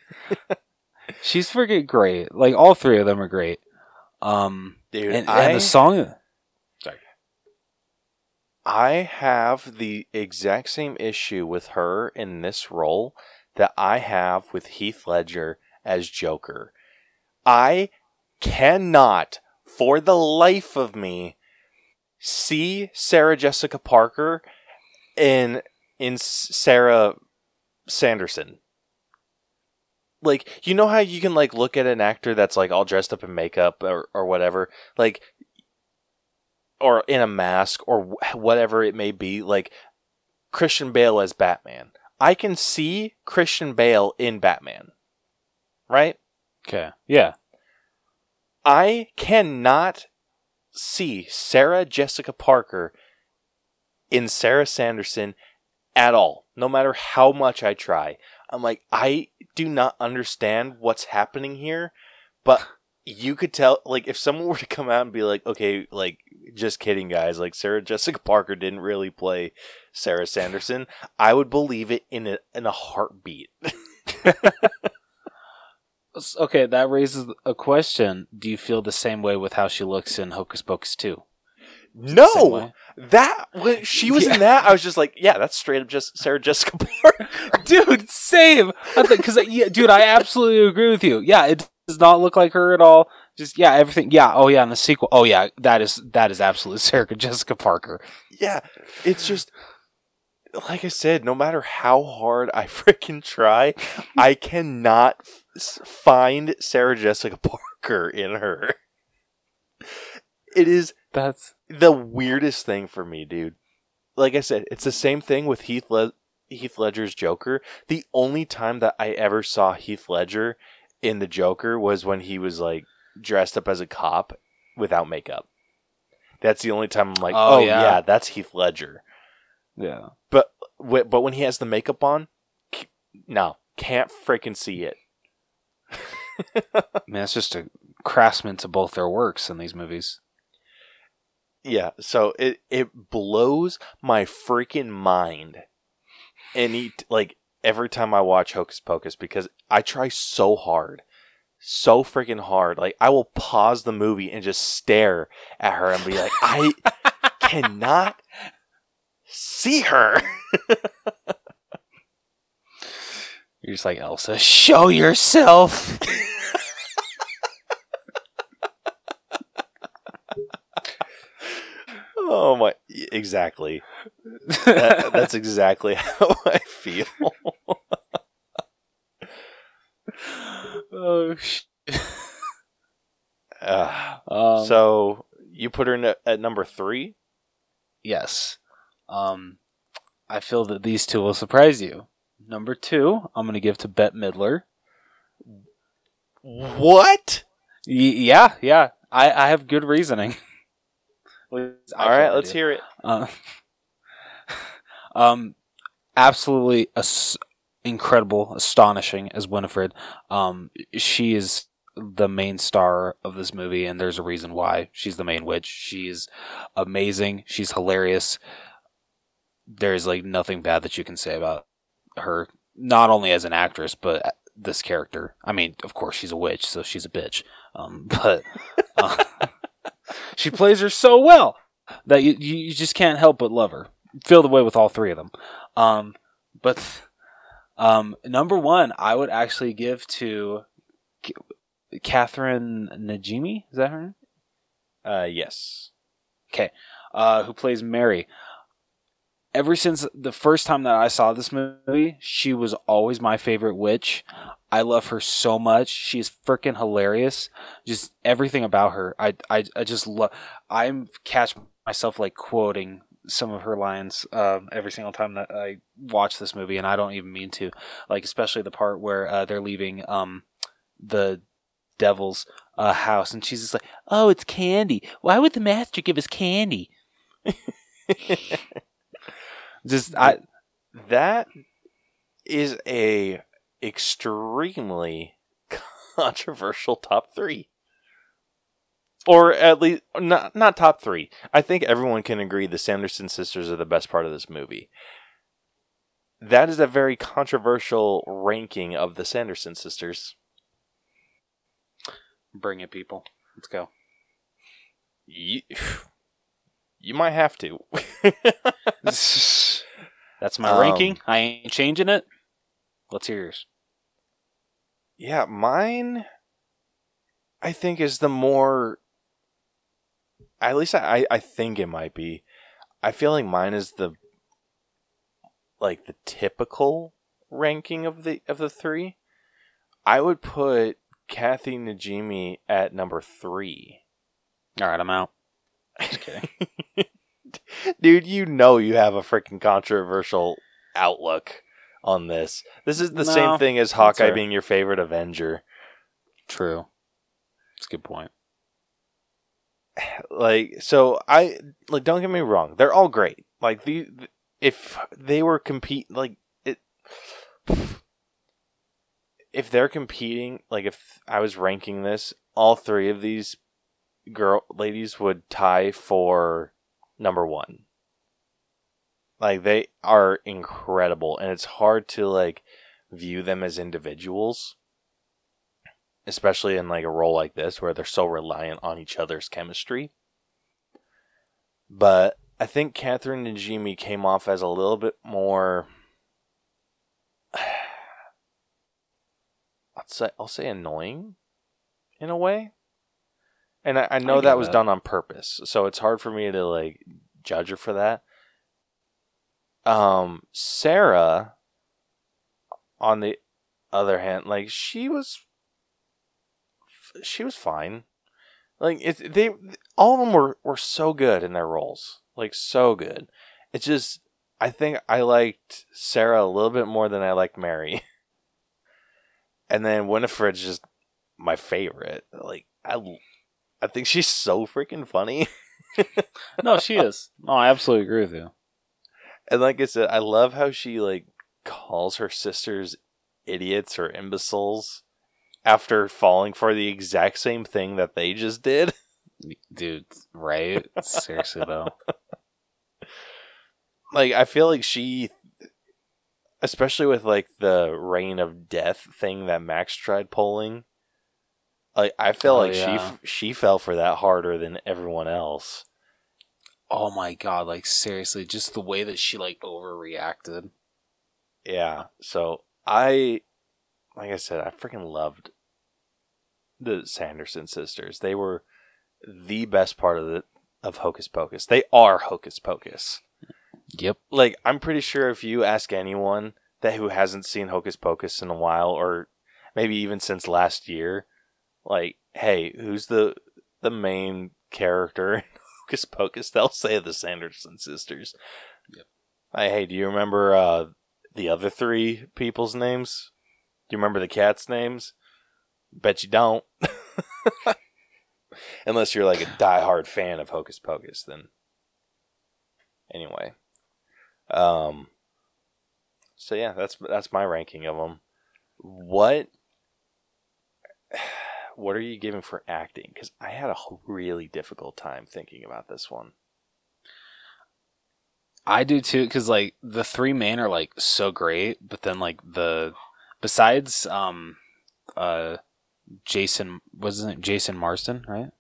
she's freaking great. Like all three of them are great. Um, Dude, and, I, and the song. I have the exact same issue with her in this role that I have with Heath Ledger as Joker. I cannot, for the life of me, see Sarah Jessica Parker in in Sarah Sanderson. Like, you know how you can like look at an actor that's like all dressed up in makeup or, or whatever, like or in a mask or whatever it may be, like Christian Bale as Batman. I can see Christian Bale in Batman. Right? Okay. Yeah. I cannot see Sarah Jessica Parker in Sarah Sanderson at all, no matter how much I try. I'm like, I do not understand what's happening here, but you could tell, like, if someone were to come out and be like, okay, like, just kidding, guys, like, Sarah Jessica Parker didn't really play Sarah Sanderson, I would believe it in a, in a heartbeat. Okay, that raises a question. Do you feel the same way with how she looks in Hocus Pocus 2? No! That when she was Yeah. in that, I was just like, yeah, that's straight up just Sarah Jessica Parker. dude, same. Because uh, yeah, dude, I absolutely agree with you. Yeah, it does not look like her at all. Just yeah, everything. Yeah, oh yeah, in the sequel. Oh yeah, that is that is absolute Sarah Jessica Parker. yeah, it's just like I said. No matter how hard I freaking try, I cannot find Sarah Jessica Parker. In her. It is That's the weirdest thing for me, dude. Like I said, it's the same thing with Heath Le- Heath Ledger's Joker. The only time that I ever saw Heath Ledger in the Joker was when he was like dressed up as a cop without makeup. That's the only time I'm like, Oh, oh, yeah. yeah. that's Heath Ledger. yeah. Wh- But when he has the makeup on, no, can't freaking see it. Man, it's just a craftsman to both their works in these movies. Yeah, so it it blows my freaking mind. Any like every time I watch Hocus Pocus because I try so hard, so freaking hard. Like I will pause the movie and just stare at her and be like, I cannot see her. You're just like Elsa. Show yourself. Oh my! Exactly. That, that's exactly how I feel. oh shit. Uh, Um, so you put her in at, at number three. yes. Um, I feel that these two will surprise you. Number two, I'm going to give to Bette Midler. What? Y- yeah, yeah. I, I have good reasoning. At least I All right, let's do. hear it. Uh, um, absolutely as- incredible, astonishing as Winifred. Um, she is the main star of this movie, and there's a reason why she's the main witch. She's amazing. She's hilarious. There's like nothing bad that you can say about her, not only as an actress, but this character. I mean, of course, she's a witch, so she's a bitch. Um, but uh, she plays her so well that you, you just can't help but love her. Feel the way with all three of them. Um, but um, number one, I would actually give to K- Catherine Najimy. Is that her name? Uh, yes. Okay. Uh, who plays Mary. Ever since the first time that I saw this movie, she was always my favorite witch. I love her so much. She's freaking hilarious. Just everything about her. I I, I just love. I'm catch myself like quoting some of her lines um, every single time that I watch this movie, and I don't even mean to. Like especially the part where uh, they're leaving um, the devil's uh, house, and she's just like, "Oh, it's candy. Why would the master give us candy?" Just I That is a extremely controversial top three. Or at least not not top three. I think everyone can agree the Sanderson sisters are the best part of this movie. That is a very controversial ranking of the Sanderson sisters. bring it, people. Let's go. you might have to. That's my Um, ranking. I ain't changing it. Let's hear yours. Yeah, mine I think is the more at least I, I think it might be. I feel like mine is the like the typical ranking of the of the three. I would put Kathy Najimy at number three. All right, I'm out. Just kidding. Dude, you know you have a freaking controversial outlook on this. This is the No, same thing as Hawkeye being your favorite Avenger. True. That's a good point. like so i like don't get me wrong they're all great like the if they were compete like it if they're competing like if i was ranking this all three of these girl ladies would tie for number one like they are incredible and it's hard to like view them as individuals especially in like a role like this where they're so reliant on each other's chemistry. But I think Catherine Najimy came off as a little bit more. I'll say I'll say annoying, in a way, and I, I know get that was that. done on purpose, so it's hard for me to like judge her for that. Um, Sarah, on the other hand, like she was she was fine. Like it, they all of them were were so good in their roles, like so good. It's just I think I liked Sarah a little bit more than I liked Mary, and then Winifred's just my favorite. Like I, I think she's so freaking funny. No, she is. No, I absolutely agree with you. And like I said, I love how she like calls her sisters idiots or imbeciles after falling for the exact same thing that they just did. Dude, right? Seriously though. Like I feel like she especially with like the reign of death thing that Max tried pulling. Like I feel Oh, like yeah. she she fell for that harder than everyone else. Oh my god, like seriously, just the way that she like overreacted. Yeah. So I, like I said, I freaking loved the Sanderson sisters. They were the best part of the of Hocus Pocus. They are Hocus Pocus. Yep. Like I'm pretty sure if you ask anyone that who hasn't seen Hocus Pocus in a while, or maybe even since last year, like, hey, who's the the main character in Hocus Pocus? They'll say the Sanderson sisters. Yep. Like, hey, do you remember uh, the other three people's names? Do you remember the cats' names? Bet you don't. Unless you're like a diehard fan of Hocus Pocus, then anyway. Um. So yeah, that's that's my ranking of them. What what are you giving for acting? Because I had a really difficult time thinking about this one. I do too, because like the three main are like so great, but then like the besides um uh Jason wasn't it Jason Marsden, right?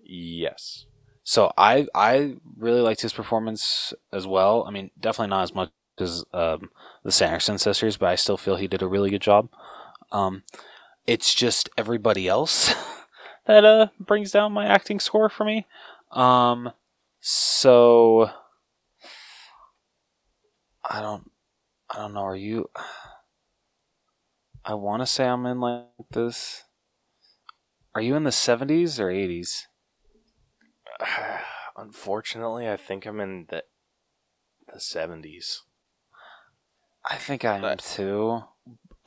Yes. So I I really liked his performance as well. I mean, definitely not as much as um, the Sanderson sisters, but I still feel he did a really good job. Um, it's just everybody else that uh brings down my acting score for me. Um, so I don't I don't know. Are you? I want to say I'm in like this. Are you in the seventies or eighties? Unfortunately, I think I'm in the the seventies. I think I am But- too.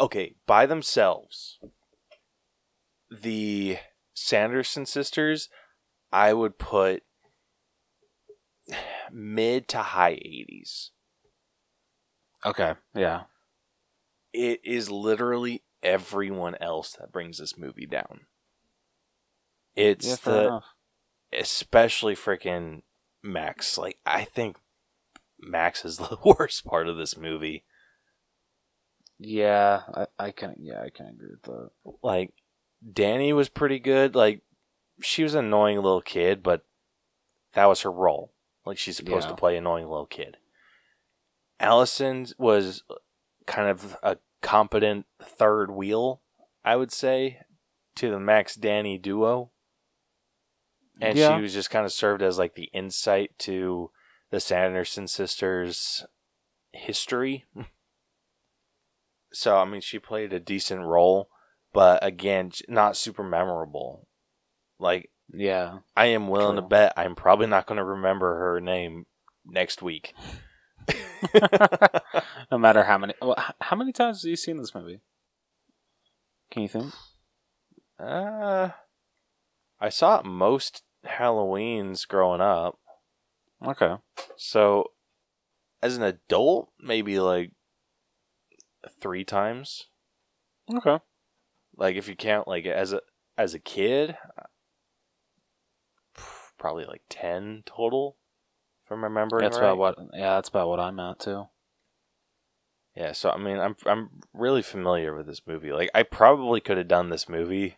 Okay, by themselves, the Sanderson sisters, I would put mid to high eighties. Okay, yeah. It is literally everyone else that brings this movie down. It's yeah, the enough. especially freaking Max. Like I think Max is the worst part of this movie. Yeah, I, I can. Yeah, I can agree with that. Like Danny was pretty good. Like she was an annoying little kid, but that was her role. Like she's supposed Yeah. to play annoying little kid. Allison was kind of a competent third wheel, I would say, to the Max Danny duo. And Yeah. she was just kind of served as like the insight to the Sanderson sisters' history. so I mean, she played a decent role, but again, not super memorable. Like Yeah, I am willing to bet I'm probably not going to remember her name next week. no matter how many. Well, how many times have you seen this movie? Can you think? Uh, I saw it most Halloweens growing up. Okay. So, as an adult, maybe like three times. Okay. Like if you count like as a as a kid, probably like ten total. I'm remembering That's right. about what. Yeah, that's about what I'm at too. Yeah, so I mean, I'm I'm really familiar with this movie. Like, I probably could have done this movie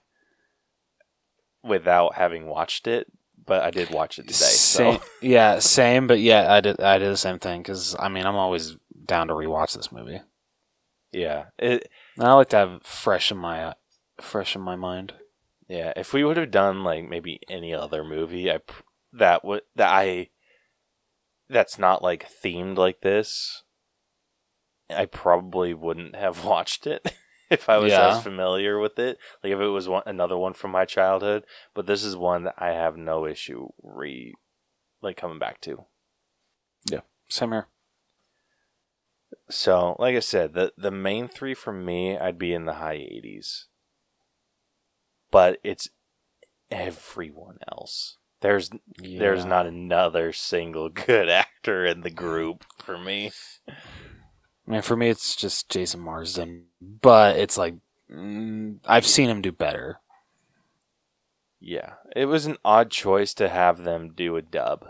without having watched it, but I did watch it today. Same, So yeah, same. But yeah, I did. I did the same thing because I mean, I'm always down to rewatch this movie. yeah, it I like to have fresh in my fresh in my mind. yeah. If we would have done like maybe any other movie, I pr- that would that I that's not like themed like this, I probably wouldn't have watched it. if I was Yeah. as familiar with it. Like if it was one another one from my childhood, but this is one that I have no issue re like coming back to. Yeah, same here. So, like I said, the the main three for me, I'd be in the high 80s. But it's everyone else. There's there's not another single good actor in the group for me. I mean, for me, it's just Jason Marsden, but it's like mm, I've seen him do better. Yeah, it was an odd choice to have them do a dub.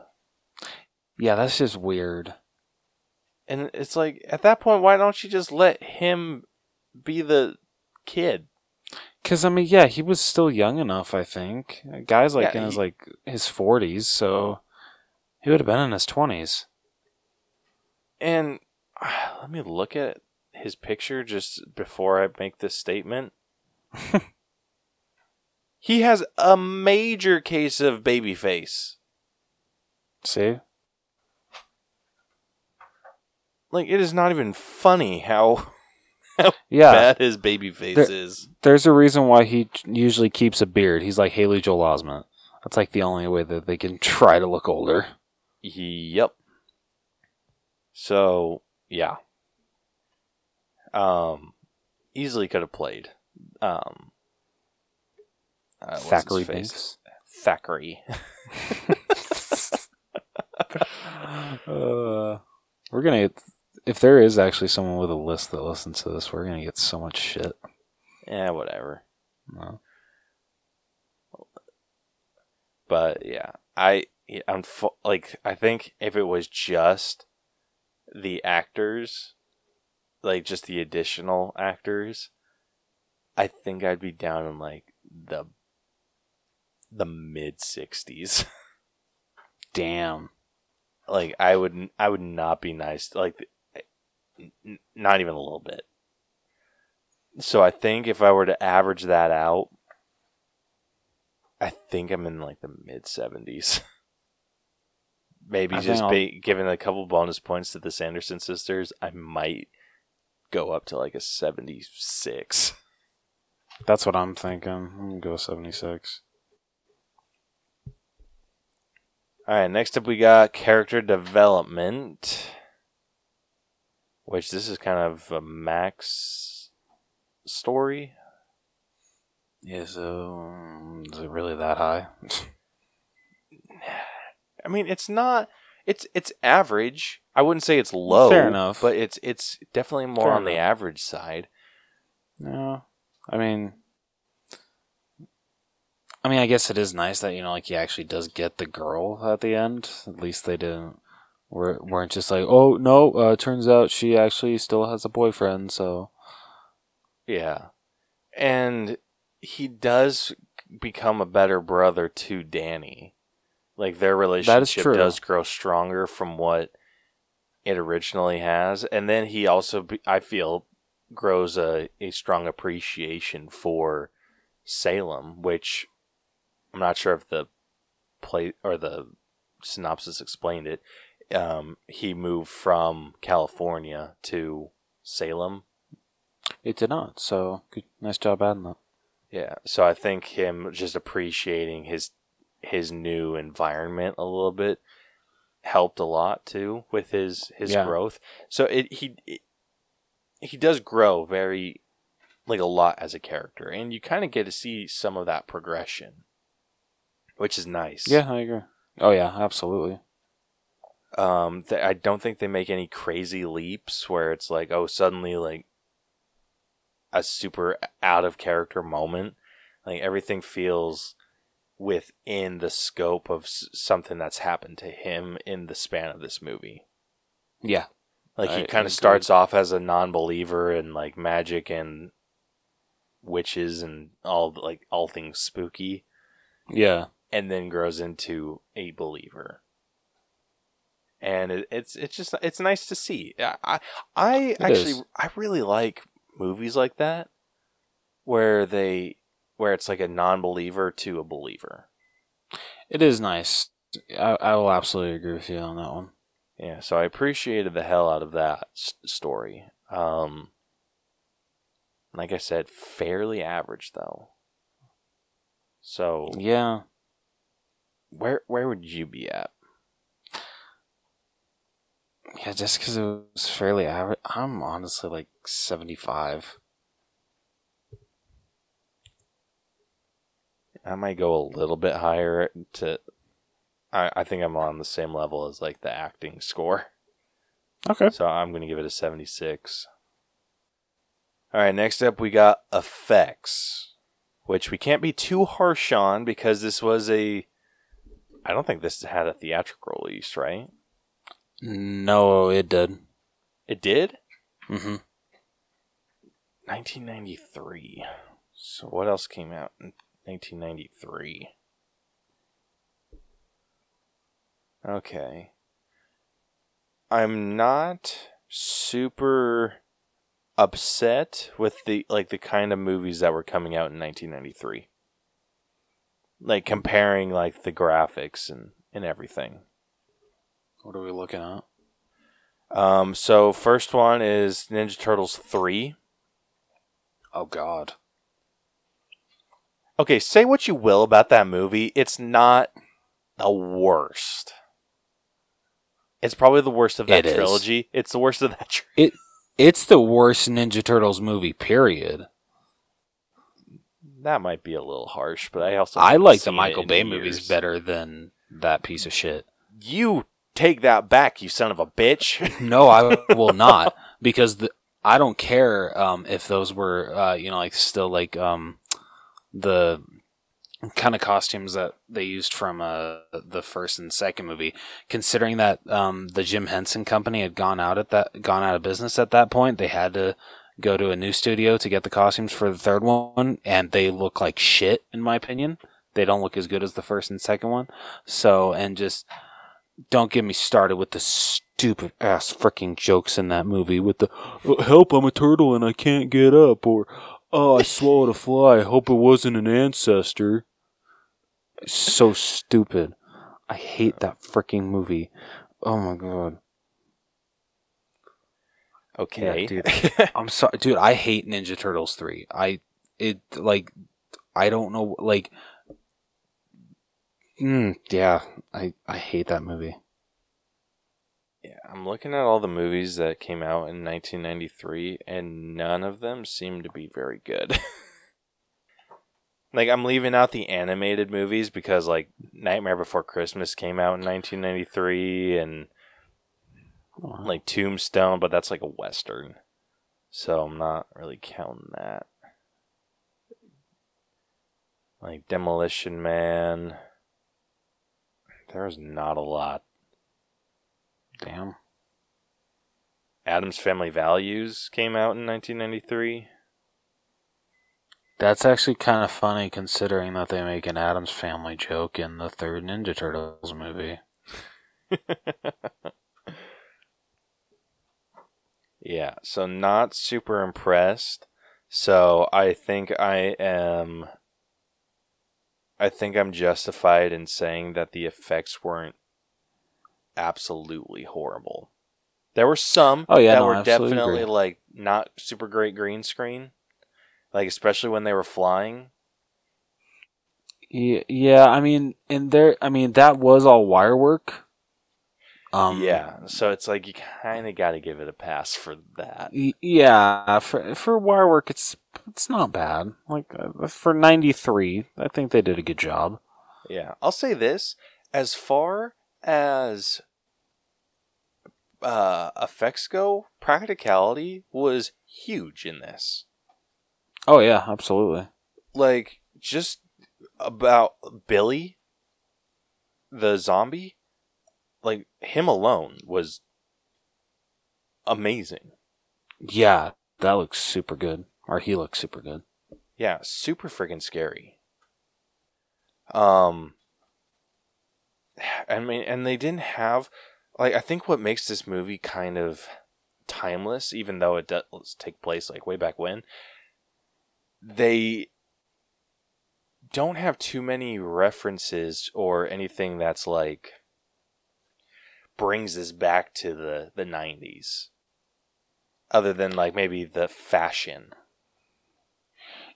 Yeah, that's just weird. And it's like at that point why don't you just let him be the kid? Because I mean, yeah, he was still young enough. I think guys like Yeah, in his he- like his forties, so he would have been in his twenties. And let me look at his picture just before I make this statement. he has a major case of baby face. See, Like it is not even funny how yeah, bad his baby face There- is. there's a reason why he usually keeps a beard. He's like Haley Joel Osment. That's like the only way that they can try to look older. Yep. So yeah. Um, easily could have played. Um, uh, Thackery? Binx. Thackery. uh, we're gonna if there is actually someone with a list that listens to this, we're gonna get so much shit. yeah, whatever. No. But yeah, I I'm fu- like I think if it was just the actors, like just the additional actors, I think I'd be down in like the the mid 60s. Damn. like I would I would not be nice like not even a little bit. So I think if I were to average that out I think I'm in like the mid 70s. Maybe I just be, giving a couple bonus points to the Sanderson sisters, I might go up to like a 76. That's what I'm thinking. I'm gonna go seventy six. All right, next up we got character development, which this is kind of a Max story. Yeah, so is it really that high? I mean, it's not. It's it's average. I wouldn't say it's low. Fair enough. but it's it's definitely more Fair on the average side. no. I mean I mean I guess it is nice that, you know, like he actually does get the girl at the end. At least they didn't weren't just like, Oh no, uh turns out she actually still has a boyfriend, so Yeah, and he does become a better brother to Danny. Like their relationship does grow stronger from what it originally has, and then he also, I feel, grows a, a strong appreciation for Salem, which I'm not sure if the play or the synopsis explained it. Um, he moved from California to Salem it did not. So good nice job adding that. Yeah, so I think him just appreciating his his new environment a little bit helped a lot too with his his Yeah. growth. So it he it, he does grow very like a lot as a character, and you kind of get to see some of that progression, which is nice. Yeah, I agree. Oh yeah, absolutely. Um, th- I don't think they make any crazy leaps where it's like, oh, suddenly like a super out of character moment. Like everything feels within the scope of s- something that's happened to him in the span of this movie. Yeah. Like he kind of starts off as a non-believer in like magic and witches and all like all things spooky Yeah. and then grows into a believer. And it, it's it's just it's nice to see. I I, I actually is. I really like movies like that where they where it's like a non-believer to a believer. It is nice. I, I will absolutely agree with you on that one. Yeah, so I appreciated the hell out of that s- story. Um, Like I said, fairly average though. So Yeah. where where would you be at? Yeah, just because it was fairly average. I'm honestly like 75. I might go a little bit higher to. I, I think I'm on the same level as like the acting score. Okay. So I'm going to give it a 76. All right, next up we got effects, which we can't be too harsh on because this was a. I don't think this had a theatrical release, right? No, it did. It did? Mm hmm 1993. So what else came out in 1993? Okay. I'm not super upset with the like the kind of movies that were coming out in 1993. Like comparing like the graphics and and everything. What are we looking at? Um so first one is Ninja Turtles 3. Oh, God. Okay, say what you will about that movie, it's not the worst. It's probably the worst of that It is. trilogy. It's the worst of that. Tri- It's the worst Ninja Turtles movie, period. that might be a little harsh, but I also I like the Michael in Bay years. movies better than that piece of shit. You take that back, you son of a bitch. No, I will not because the, I don't care um, if those were uh, you know like still like um, the kind of costumes that they used from uh, the first and second movie. Considering that um, the Jim Henson Company had gone out at that gone out of business at that point, they had to go to a new studio to get the costumes for the third one, and they look like shit in my opinion. They don't look as good as the first and second one. So and just don't get me started with the stupid ass freaking jokes in that movie with the "Oh, help I'm a turtle and I can't get up or oh I swallowed a fly. I hope it wasn't an ancestor. So stupid. I hate that freaking movie. Oh my god. Okay. dude. I'm sorry dude I hate Ninja Turtles 3 I it like I don't know like mm, yeah I I hate that movie yeah, I'm looking at all the movies that came out in 1993, and none of them seem to be very good. like, I'm leaving out the animated movies because, like, Nightmare Before Christmas came out in 1993, and like Tombstone, but that's like a western, so I'm not really counting that. Like Demolition Man, there's not a lot. damn Addams Family Values came out in 1993. That's actually kind of funny considering that they make an Addams Family joke in the third Ninja Turtles movie. yeah, so not super impressed. So I think I am. I think I'm justified in saying that the effects weren't absolutely horrible. There were some Oh, yeah, that no, were definitely agree. like not super great green screen, like especially when they were flying. Yeah, yeah. I mean, and there, I mean, that was all wire work. Um, yeah, so it's like you kind of got to give it a pass for that. y- yeah. For for wire work, it's it's not bad. Like uh, for '93, I think they did a good job. Yeah, I'll say this: as far as uh, effects go, practicality was huge in this. Oh yeah, absolutely. Like just about Billy, the zombie, like him alone was amazing. Yeah, that looks super good. Or he looks super good. Yeah, super freaking scary. Um, I mean, and they didn't have like I think what makes this movie kind of timeless, even though it does take place like way back when. They don't have too many references or anything that's like brings us back to the the 90s other than like maybe the fashion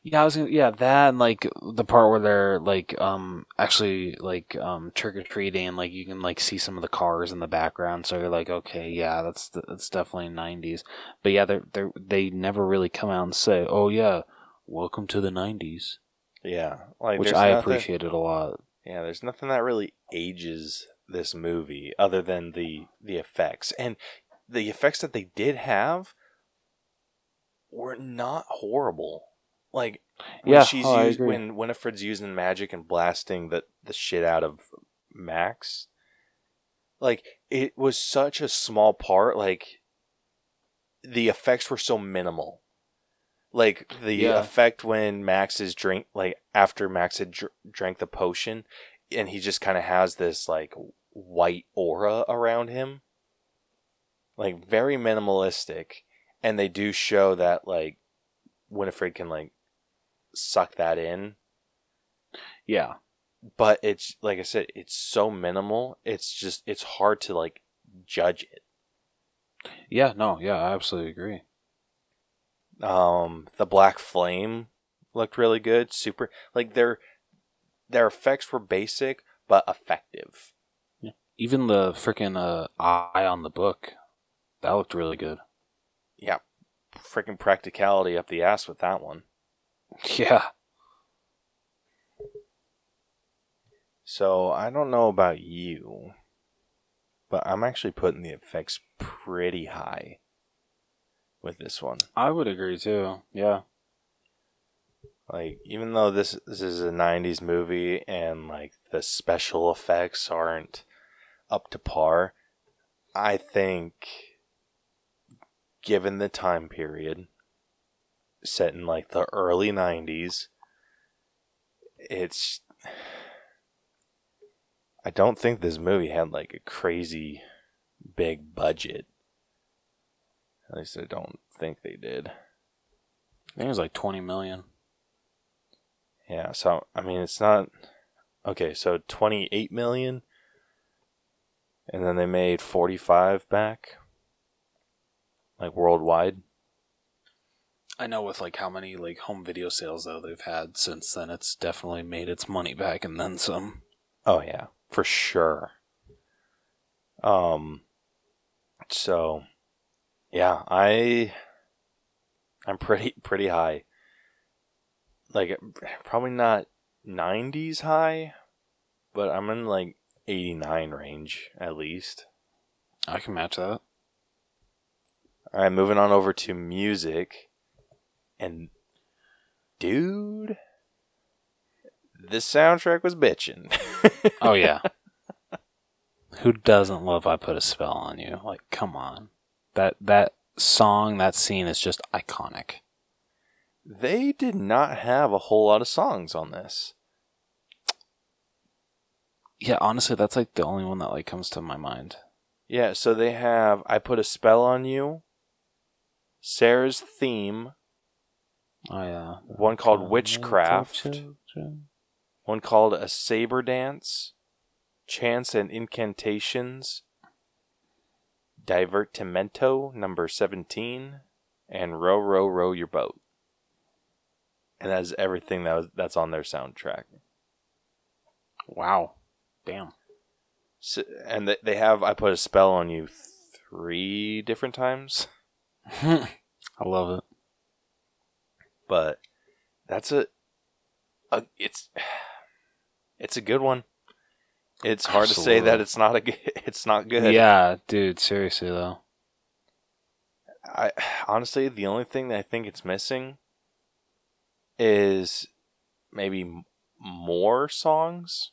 Yeah, I was gonna, yeah that and like the part where they're like um actually like um trick or treating and like you can like see some of the cars in the background, so you're like okay yeah that's that's definitely '90s. But yeah, they they they never really come out and say oh yeah welcome to the '90s, Yeah, like which I nothing- appreciated a lot. Yeah, there's nothing that really ages this movie other than the the effects. And the effects that they did have were not horrible. Like when Yeah, she's oh, used when Winifred's using magic and blasting the the shit out of Max. Like it was such a small part like the effects were so minimal. Like the Yeah. effect when Max is drink like after Max had dr- drank the potion and he just kind of has this like white aura around him. Like very minimalistic and they do show that like Winifred can like suck that in Yeah, but it's like I said, it's so minimal. It's just it's hard to like judge it. yeah, no, yeah, I absolutely agree. Um, the black flame looked really good. Super like their their effects were basic but effective. Yeah. Even the freaking uh, eye on the book, that looked really good. Yeah, freaking practicality up the ass with that one. Yeah, So I don't know about you, but I'm actually putting the effects pretty high with this one. I would agree too. Yeah, Like even though this this is a 90s movie and like the special effects aren't up to par, I think given the time period set in like the early 90s, it's I don't think this movie had like a crazy big budget. At least I don't think they did. I think it was like twenty million. Yeah, so I mean it's not okay, so 28 million and then they made 45 back like worldwide. I know with like how many like home video sales though they've had since then, it's definitely made its money back and then some. Oh yeah, for sure. Um so yeah, I I'm pretty pretty high. Like probably not 90s high, but I'm in like 89 range at least. I can match that. All right, moving on over to music. And dude, this soundtrack was bitching. Oh yeah. Who doesn't love "I Put a Spell on You"? Like, come on, that that song, that scene is just iconic. They did not have a whole lot of songs on this. Yeah, honestly, that's like the only one that like comes to my mind. Yeah, so they have I Put a Spell on You, Sarah's Theme, Oh yeah, one called Witchcraft, one called A Saber Dance, Chants and Incantations, Divertimento number 17, and Row Row Row Your Boat. And that's everything that was, that's on their soundtrack. Wow, damn. So, and th- they have I Put a Spell on You three different times. I love it. but that's a, a it's it's a good one. It's hard to say that it's not a good, it's not good. Yeah, dude. Seriously though. I honestly the only thing that I think it's missing is maybe more songs.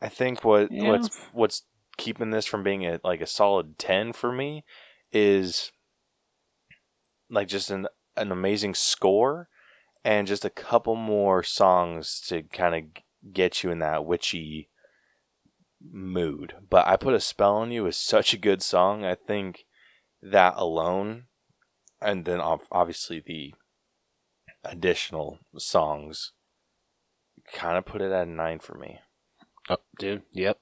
I think what Yeah. what's what's keeping this from being a like a solid 10 for me is like just an an amazing score and just a couple more songs to kind of get you in that witchy mood. But I put a spell on you is such a good song. I think that alone and then obviously the additional songs kind of put it at a 9 for me. Oh, dude. Yep.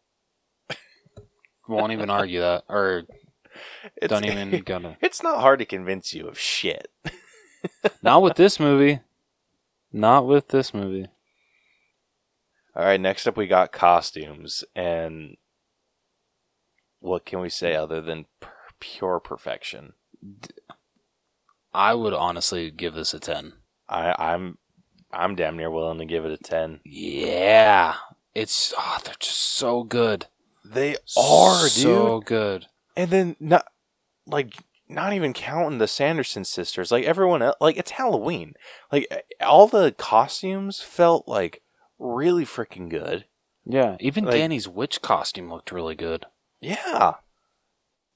Won't even argue that, or It's, don't even gonna. It's not hard to convince you of shit. Not with this movie. Not with this movie. All right, next up we got costumes, and what can we say other than pure perfection? I would honestly give this a ten. I, I'm I'm damn near willing to give it a ten. Yeah, it's oh, they're just so good. They are, dude. so good. And then not like not even counting the Sanderson sisters, like everyone else, like it's Halloween. Like eh, all the costumes felt like really freaking good. Yeah, even Like- Danny's witch costume looked really good. Yeah.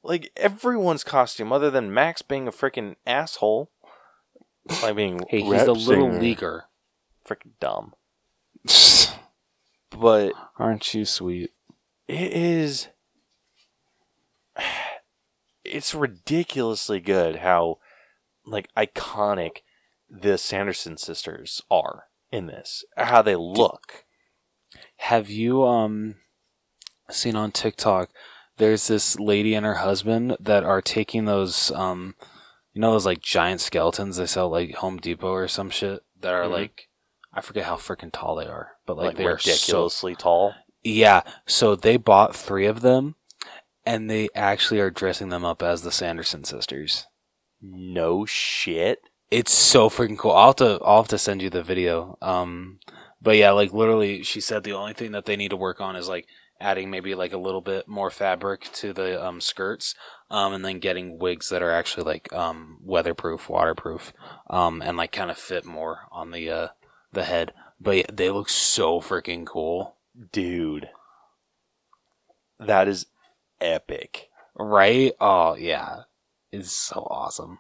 Like everyone's costume, other than Max being a freaking asshole, like mean, Hey, he's a little singer. leaguer. freaking dumb. But Aren't you sweet? it is it's ridiculously good how like iconic the Sanderson sisters are in this. How they look. Have you um seen on TikTok? There's this lady and her husband that are taking those um, you know those like giant skeletons they sell like Home Depot or some shit that are Mhm. like I forget how freaking tall they are, but like, Like, they are so ridiculously tall. yeah. So they bought three of them, and they actually are dressing them up as the Sanderson sisters. No shit. It's so freaking cool. I'll have to I'll have to send you the video. Um, but yeah, like literally, she said the only thing that they need to work on is like adding maybe like a little bit more fabric to the um, skirts, um, and then getting wigs that are actually like um, weatherproof, waterproof, um, and like kind of fit more on the uh, the head. But yeah, they look so freaking cool, Dude. That is epic. right? Oh yeah, it's so awesome.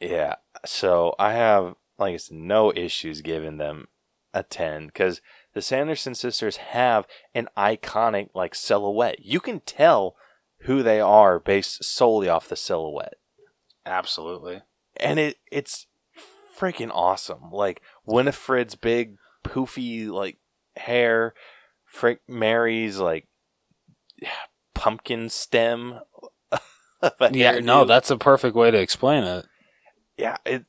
Yeah. So I have, like no issues giving them a 10 because the Sanderson sisters have an iconic, like, silhouette. You can tell who they are based solely off the silhouette. Absolutely. And it it's freaking awesome. Like, Winifred's big, poofy, like, hair, Frick Mary's, like, pumpkin stem. Yeah, no, that's a perfect way to explain it. yeah, it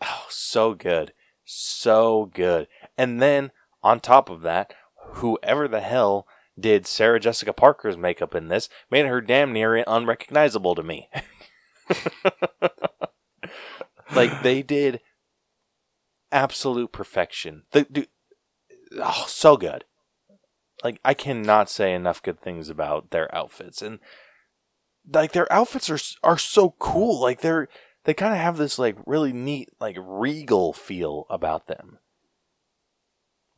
oh so good. So good. And then on top of that, whoever the hell did Sarah Jessica Parker's makeup in this made her damn near unrecognizable to me. like they did absolute perfection. The dude, oh, so good. Like I cannot say enough good things about their outfits and like their outfits are are so cool. Like they're they kind of have this like really neat like regal feel about them.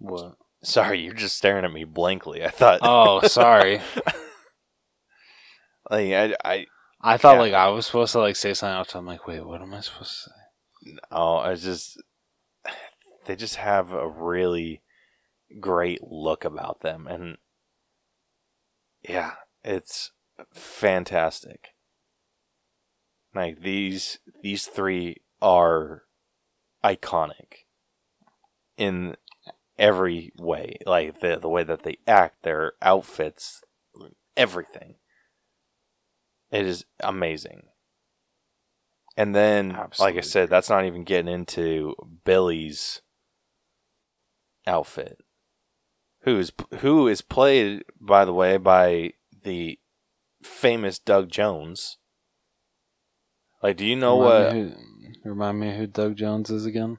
What? Sorry, you're just staring at me blankly. I thought. Oh, sorry. like I, I, I thought Yeah. like I was supposed to like say something else. I'm like, wait, what am I supposed to say? oh, I just. They just have a really great look about them, and yeah, it's fantastic. Like these, these three are iconic in every way. Like the the way that they act, their outfits, everything. It is amazing. And then, like I said, that's not even getting into Billy's outfit, who's who is played, by the way, by the famous Doug Jones. Like, do you know what? Me who, remind me who Doug Jones is again?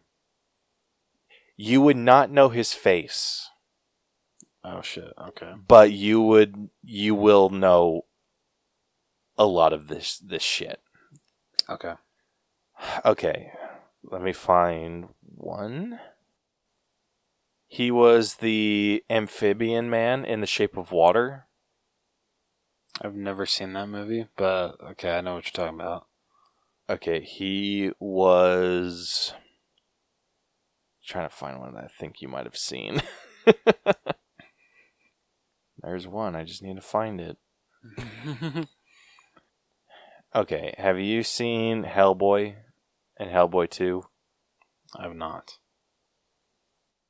You would not know his face, Oh shit. Okay. but you would. You will know a lot of this this shit. Okay. Okay, let me find one. He was the amphibian man in The Shape of Water. I've never seen that movie, but okay, I know what you're talking about. Okay, he was trying to find one that I think you might have seen. There's one, I just need to find it. Okay, have you seen Hellboy and Hellboy 2? I've not.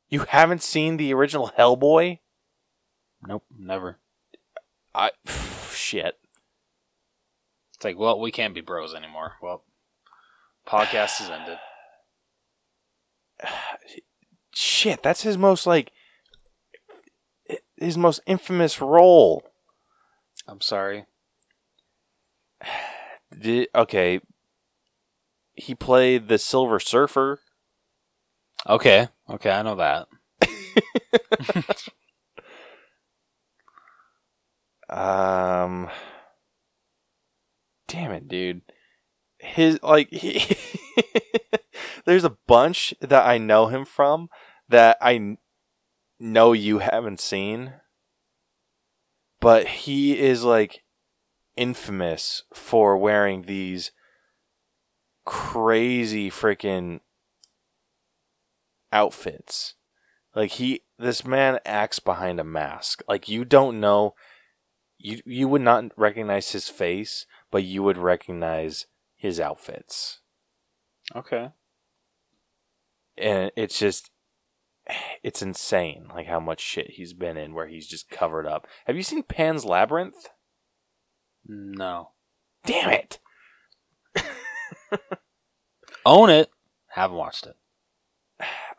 You haven't seen the original Hellboy? Nope, never. I shit. It's like, well, we can't be bros anymore. Well, podcast is ended. shit, that's his most like his most infamous role. I'm sorry. Did, okay, he played the Silver Surfer. Okay, okay, I know that. Um, damn it, dude. His like he, there's a bunch that I know him from that I know you haven't seen, but he is like infamous for wearing these crazy freaking outfits. Like he this man acts behind a mask. Like you don't know you you would not recognize his face, but you would recognize his outfits. Okay. And it's just it's insane like how much shit he's been in where he's just covered up. Have you seen Pan's Labyrinth? No. Damn it. Own it. Haven't watched it.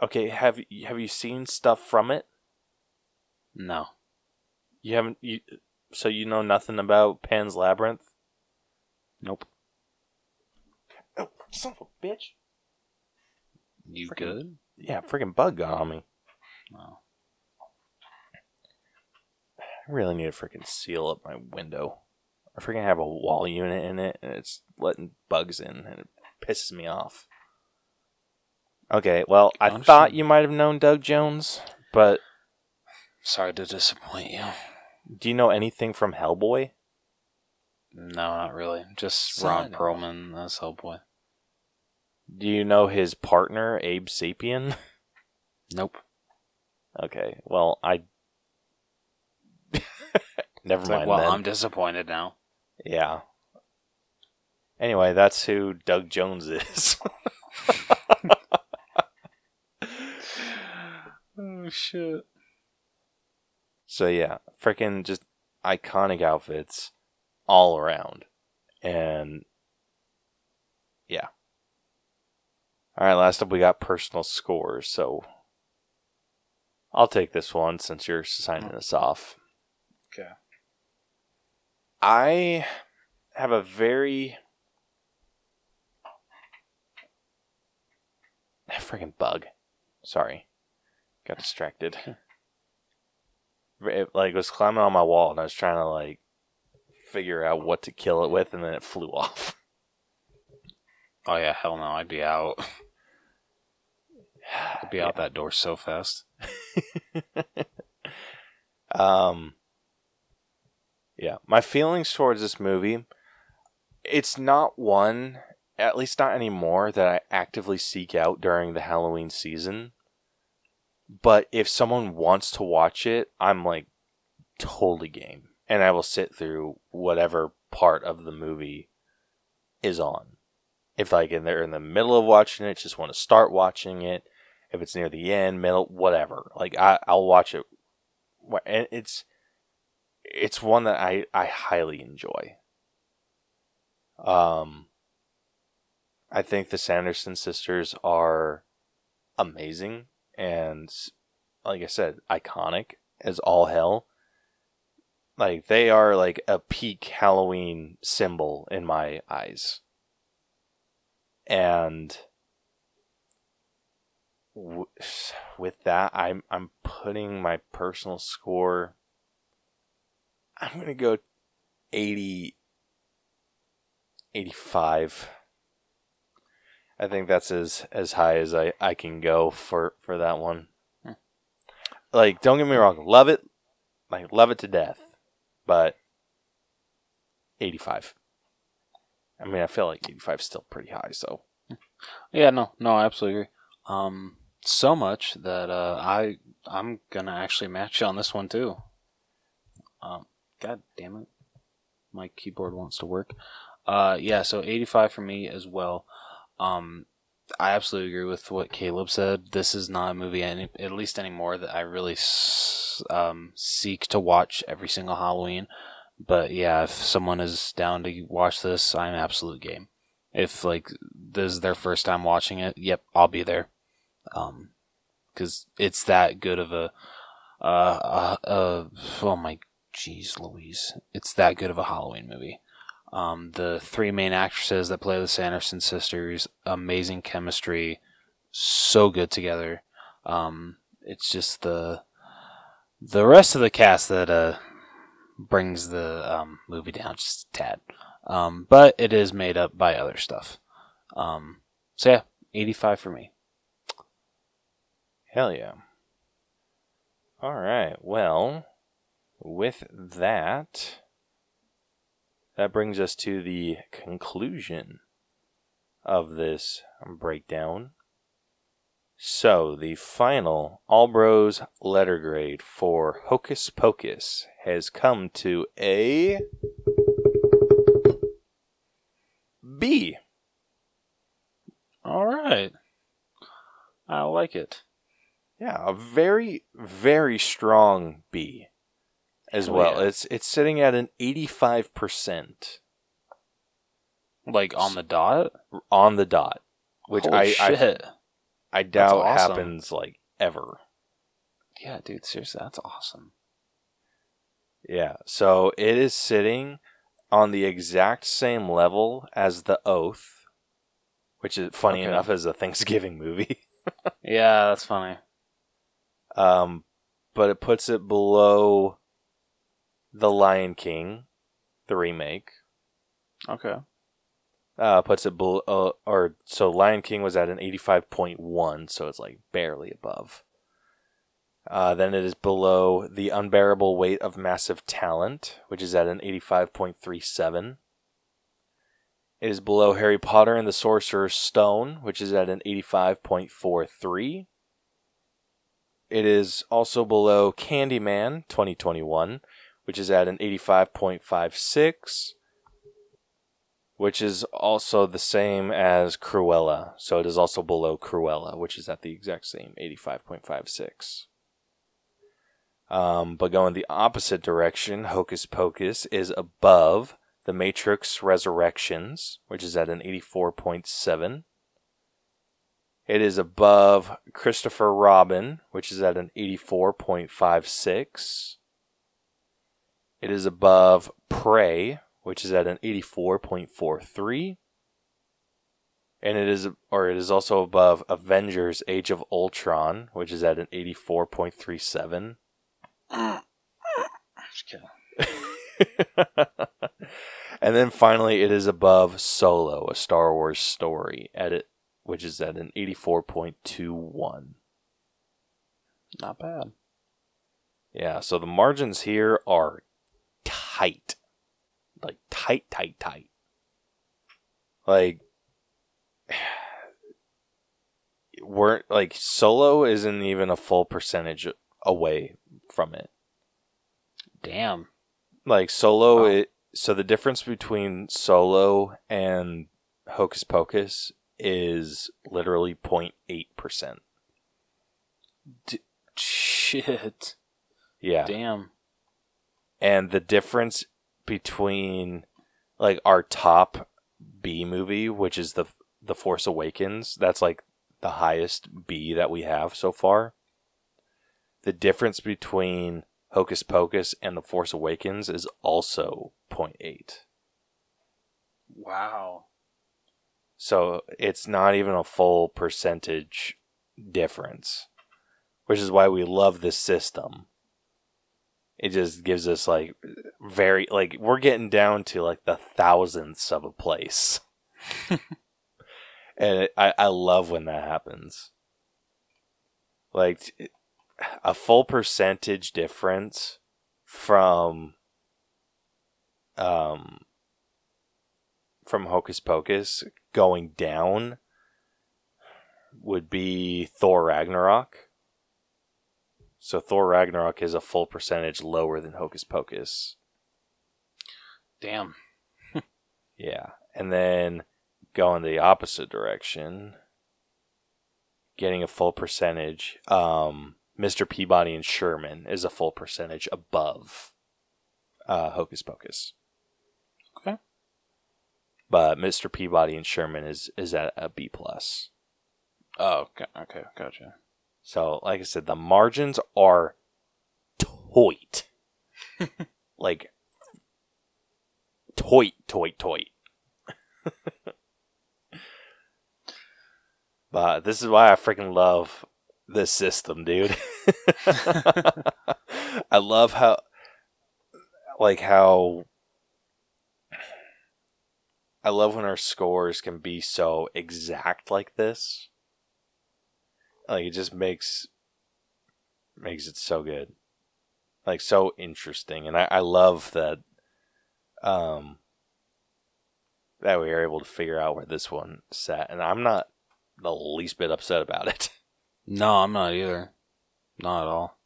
Okay, have you have you seen stuff from it? No. You haven't you so you know nothing about Pan's Labyrinth? Nope. Oh, son of a bitch. You Freaking- good? Yeah, freaking bug got on me. No. I really need to freaking seal up my window. I freaking have a wall unit in it, and it's letting bugs in, and it pisses me off. Okay, well, I thought you might have known Doug Jones, but Sorry to disappoint you. do you know anything from Hellboy? No, not really. Just Ron Perlman. as Hellboy. Do you know his partner, Abe Sapien? Nope. Okay, well, I. Never It's mind. like, well, then. I'm disappointed now. Yeah. Anyway, that's who Doug Jones is. Oh shit. So yeah, freaking just iconic outfits all around. And yeah. All right, last up we got personal scores. So I'll take this one since you're signing us off. Okay. I have a very freaking bug. Sorry. Got distracted. It like was climbing on my wall and I was trying to like figure out what to kill it with and then it flew off. Oh yeah, hell no, I'd be out. I'd be out that door so fast. um yeah my feelings towards this movie it's not one at least not anymore that i actively seek out during the halloween season. But if someone wants to watch it i'm like totally game. And i will sit through whatever part of the movie is on. If like and they're in the middle of watching it just want to start watching it if it's near the end middle whatever like I, i'll watch it and it's it's one that I I highly enjoy. Um, I think the Sanderson sisters are amazing and, like I said, iconic as all hell. Like they are like a peak Halloween symbol in my eyes, and w- with that, I'm I'm putting my personal score. I'm gonna go 80, 85. I think that's as as high as I I can go for for that one. Hmm. Like, don't get me wrong, love it, like love it to death, but 85. I mean, I feel like 85 is still pretty high, so Yeah, no, no, I absolutely agree. Um, so much that uh, I I'm gonna actually match you on this one too. Um, God damn it, my keyboard wants to work. Uh, yeah, so 85 for me as well. Um, I absolutely agree with what Caleb said. This is not a movie, any, at least anymore, that I really s- um, seek to watch every single Halloween. But yeah, if someone is down to watch this, I'm absolute game. If like this is their first time watching it, yep, I'll be there. Um, because it's that good of a, uh, uh, uh, oh my, jeez, Louise, it's that good of a Halloween movie. Um, the three main actresses that play the Sanderson sisters, amazing chemistry, so good together. Um, it's just the the rest of the cast that uh brings the um, movie down just a tad. Um, but it is made up by other stuff. Um, so yeah, 85 for me. Hell yeah. All right. Well, with that, that brings us to the conclusion of this breakdown. So, the final All Bros letter grade for Hocus Pocus has come to a B. All right. I like it. Yeah, a very, very strong B as Hell well. yeah. It's it's sitting at an eighty-five percent Like on the dot? on the dot, which Holy I, I shit. I doubt awesome. happens like ever. yeah, dude, seriously, that's awesome. Yeah, so it is sitting on the exact same level as The Oath, which is funny Okay. enough is a Thanksgiving movie. Yeah, that's funny. Um, but it puts it below The Lion King, the remake. Okay. Uh, puts it below, uh, or so Lion King was at an 85.1, so it's like barely above. Uh, then it is below The Unbearable Weight of Massive Talent, which is at an 85.37. It is below Harry Potter and the Sorcerer's Stone, which is at an 85.43. It is also below Candyman 2021, which is at an 85.56 which is also the same as Cruella. So it is also below Cruella, which is at the exact same 85.56. Um, but going the opposite direction, Hocus Pocus is above The Matrix Resurrections, which is at an 84.7. It is above Christopher Robin, which is at an 84.56. It is above Prey, which is at an 84.43. And it is or it is also above Avengers Age of Ultron, which is at an 84.37. Just kidding. and then finally it is above Solo, a Star Wars story, at it which is at an 84.21. Not bad. Yeah, so the margins here are tight. Like tight, tight, tight. Like weren't like solo isn't even a full percentage away from it. Damn. Like solo Wow. it so the difference between solo and hocus pocus is literally 0.8%. Shit. Yeah. Damn. and the difference between like our top B movie, which is the the Force Awakens, that's like the highest B that we have so far. The difference between Hocus Pocus and the Force Awakens is also 0.8. Wow. So it's not even a full percentage difference, which is why we love this system. It just gives us like very like we're getting down to like the thousandths of a place, and it, I I love when that happens. Like a full percentage difference from um from Hocus Pocus going down would be Thor Ragnarok. So Thor Ragnarok is a full percentage lower than Hocus Pocus. Damn. Yeah. And then going the opposite direction, getting a full percentage, um, Mr. Peabody and Sherman is a full percentage above uh, Hocus Pocus. But Mr. Peabody and Sherman is is at a B plus. Oh, okay, okay, gotcha. So, like I said, the margins are toit. like toit, toit, toit. but this is why I freaking love this system, dude. I love how like how I love when our scores can be so exact like this. Like it just makes makes it so good. Like so interesting. And I, I love that um that we are able to figure out where this one sat. And I'm not the least bit upset about it. No, I'm not either. Not at all.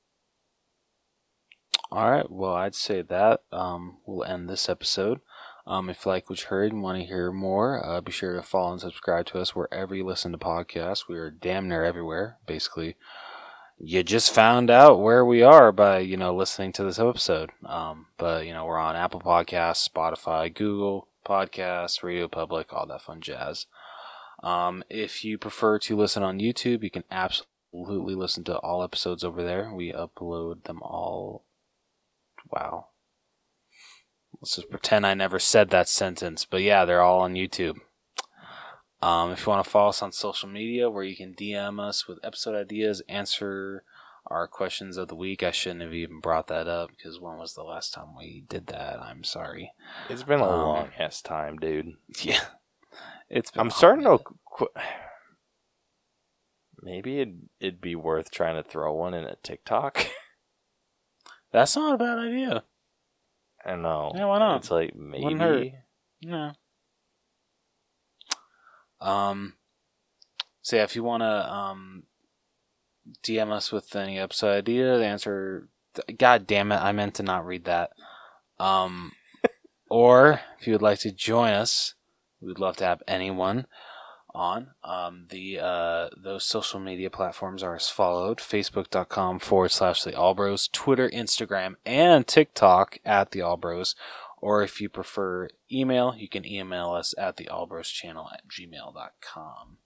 All right. Well, I'd say that um, we'll end this episode. Um, if you like what you heard and want to hear more, uh, be sure to follow and subscribe to us wherever you listen to podcasts. We are damn near everywhere. Basically, you just found out where we are by you know listening to this episode. Um, but you know we're on Apple Podcasts, Spotify, Google Podcasts, Radio Public, all that fun jazz. Um, if you prefer to listen on YouTube, you can absolutely listen to all episodes over there. We upload them all. Wow. Let's just pretend I never said that sentence. But yeah, they're all on YouTube. Um, if you want to follow us on social media, where you can DM us with episode ideas, answer our questions of the week. I shouldn't have even brought that up because when was the last time we did that? I'm sorry. It's been a Um, long ass time, dude. Yeah, it's. Been I'm starting to. Qu- Maybe it'd, it'd be worth trying to throw one in a TikTok. That's not a bad idea. I don't know. Yeah, why not? It's like Wouldn't hurt. maybe. No. Um. So yeah, if you want to um, DM us with any episode idea, the answer. God damn it! I meant to not read that. Um, or if you would like to join us, we'd love to have anyone on. Um, the uh, those social media platforms are as followed: Facebook.com forward slash the Allbros, Twitter, Instagram, and TikTok at the Allbros. Or if you prefer email, you can email us at the Allbros channel at gmail.com.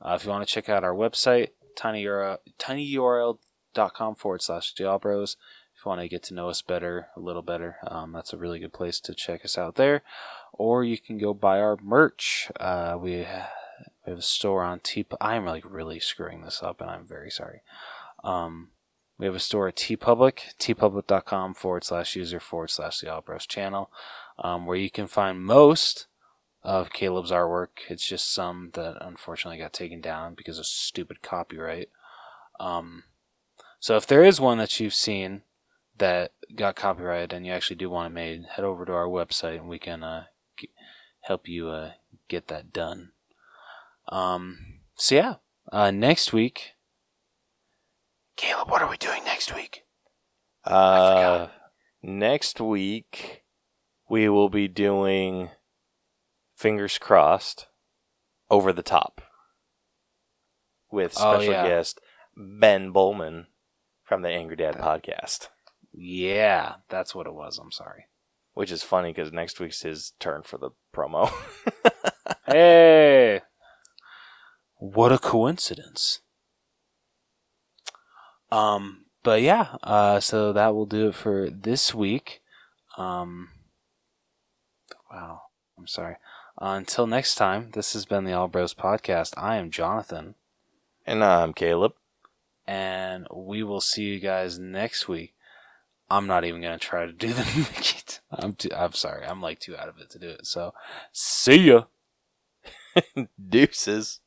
Uh, if you want to check out our website, tinyurl, tinyurl.com forward slash the Allbros. If you want to get to know us better, a little better, um, that's a really good place to check us out there. Or you can go buy our merch. Uh, we, we have a store on T. I'm like really screwing this up, and I'm very sorry. Um, we have a store at TeePublic, teepublic.com forward slash user forward slash the channel, um, where you can find most of Caleb's artwork. It's just some that unfortunately got taken down because of stupid copyright. Um, so if there is one that you've seen that got copyrighted and you actually do want it made, head over to our website and we can uh, help you uh, get that done. Um, so yeah, uh, next week. Caleb, what are we doing next week? Uh, next week, we will be doing Fingers Crossed Over the Top with Oh, special yeah. guest Ben Bowman from the Angry Dad podcast. Yeah, that's what it was. I'm sorry. Which is funny because next week's his turn for the promo. Hey! What a coincidence. Um, but yeah, uh, so that will do it for this week. Um, wow, I'm sorry. Uh, until next time, this has been the All Bros Podcast. I am Jonathan, and I'm Caleb. and we will see you guys next week. I'm not even gonna try to do the I'm too, I'm sorry. I'm like too out of it to do it. So, see ya. Deuces.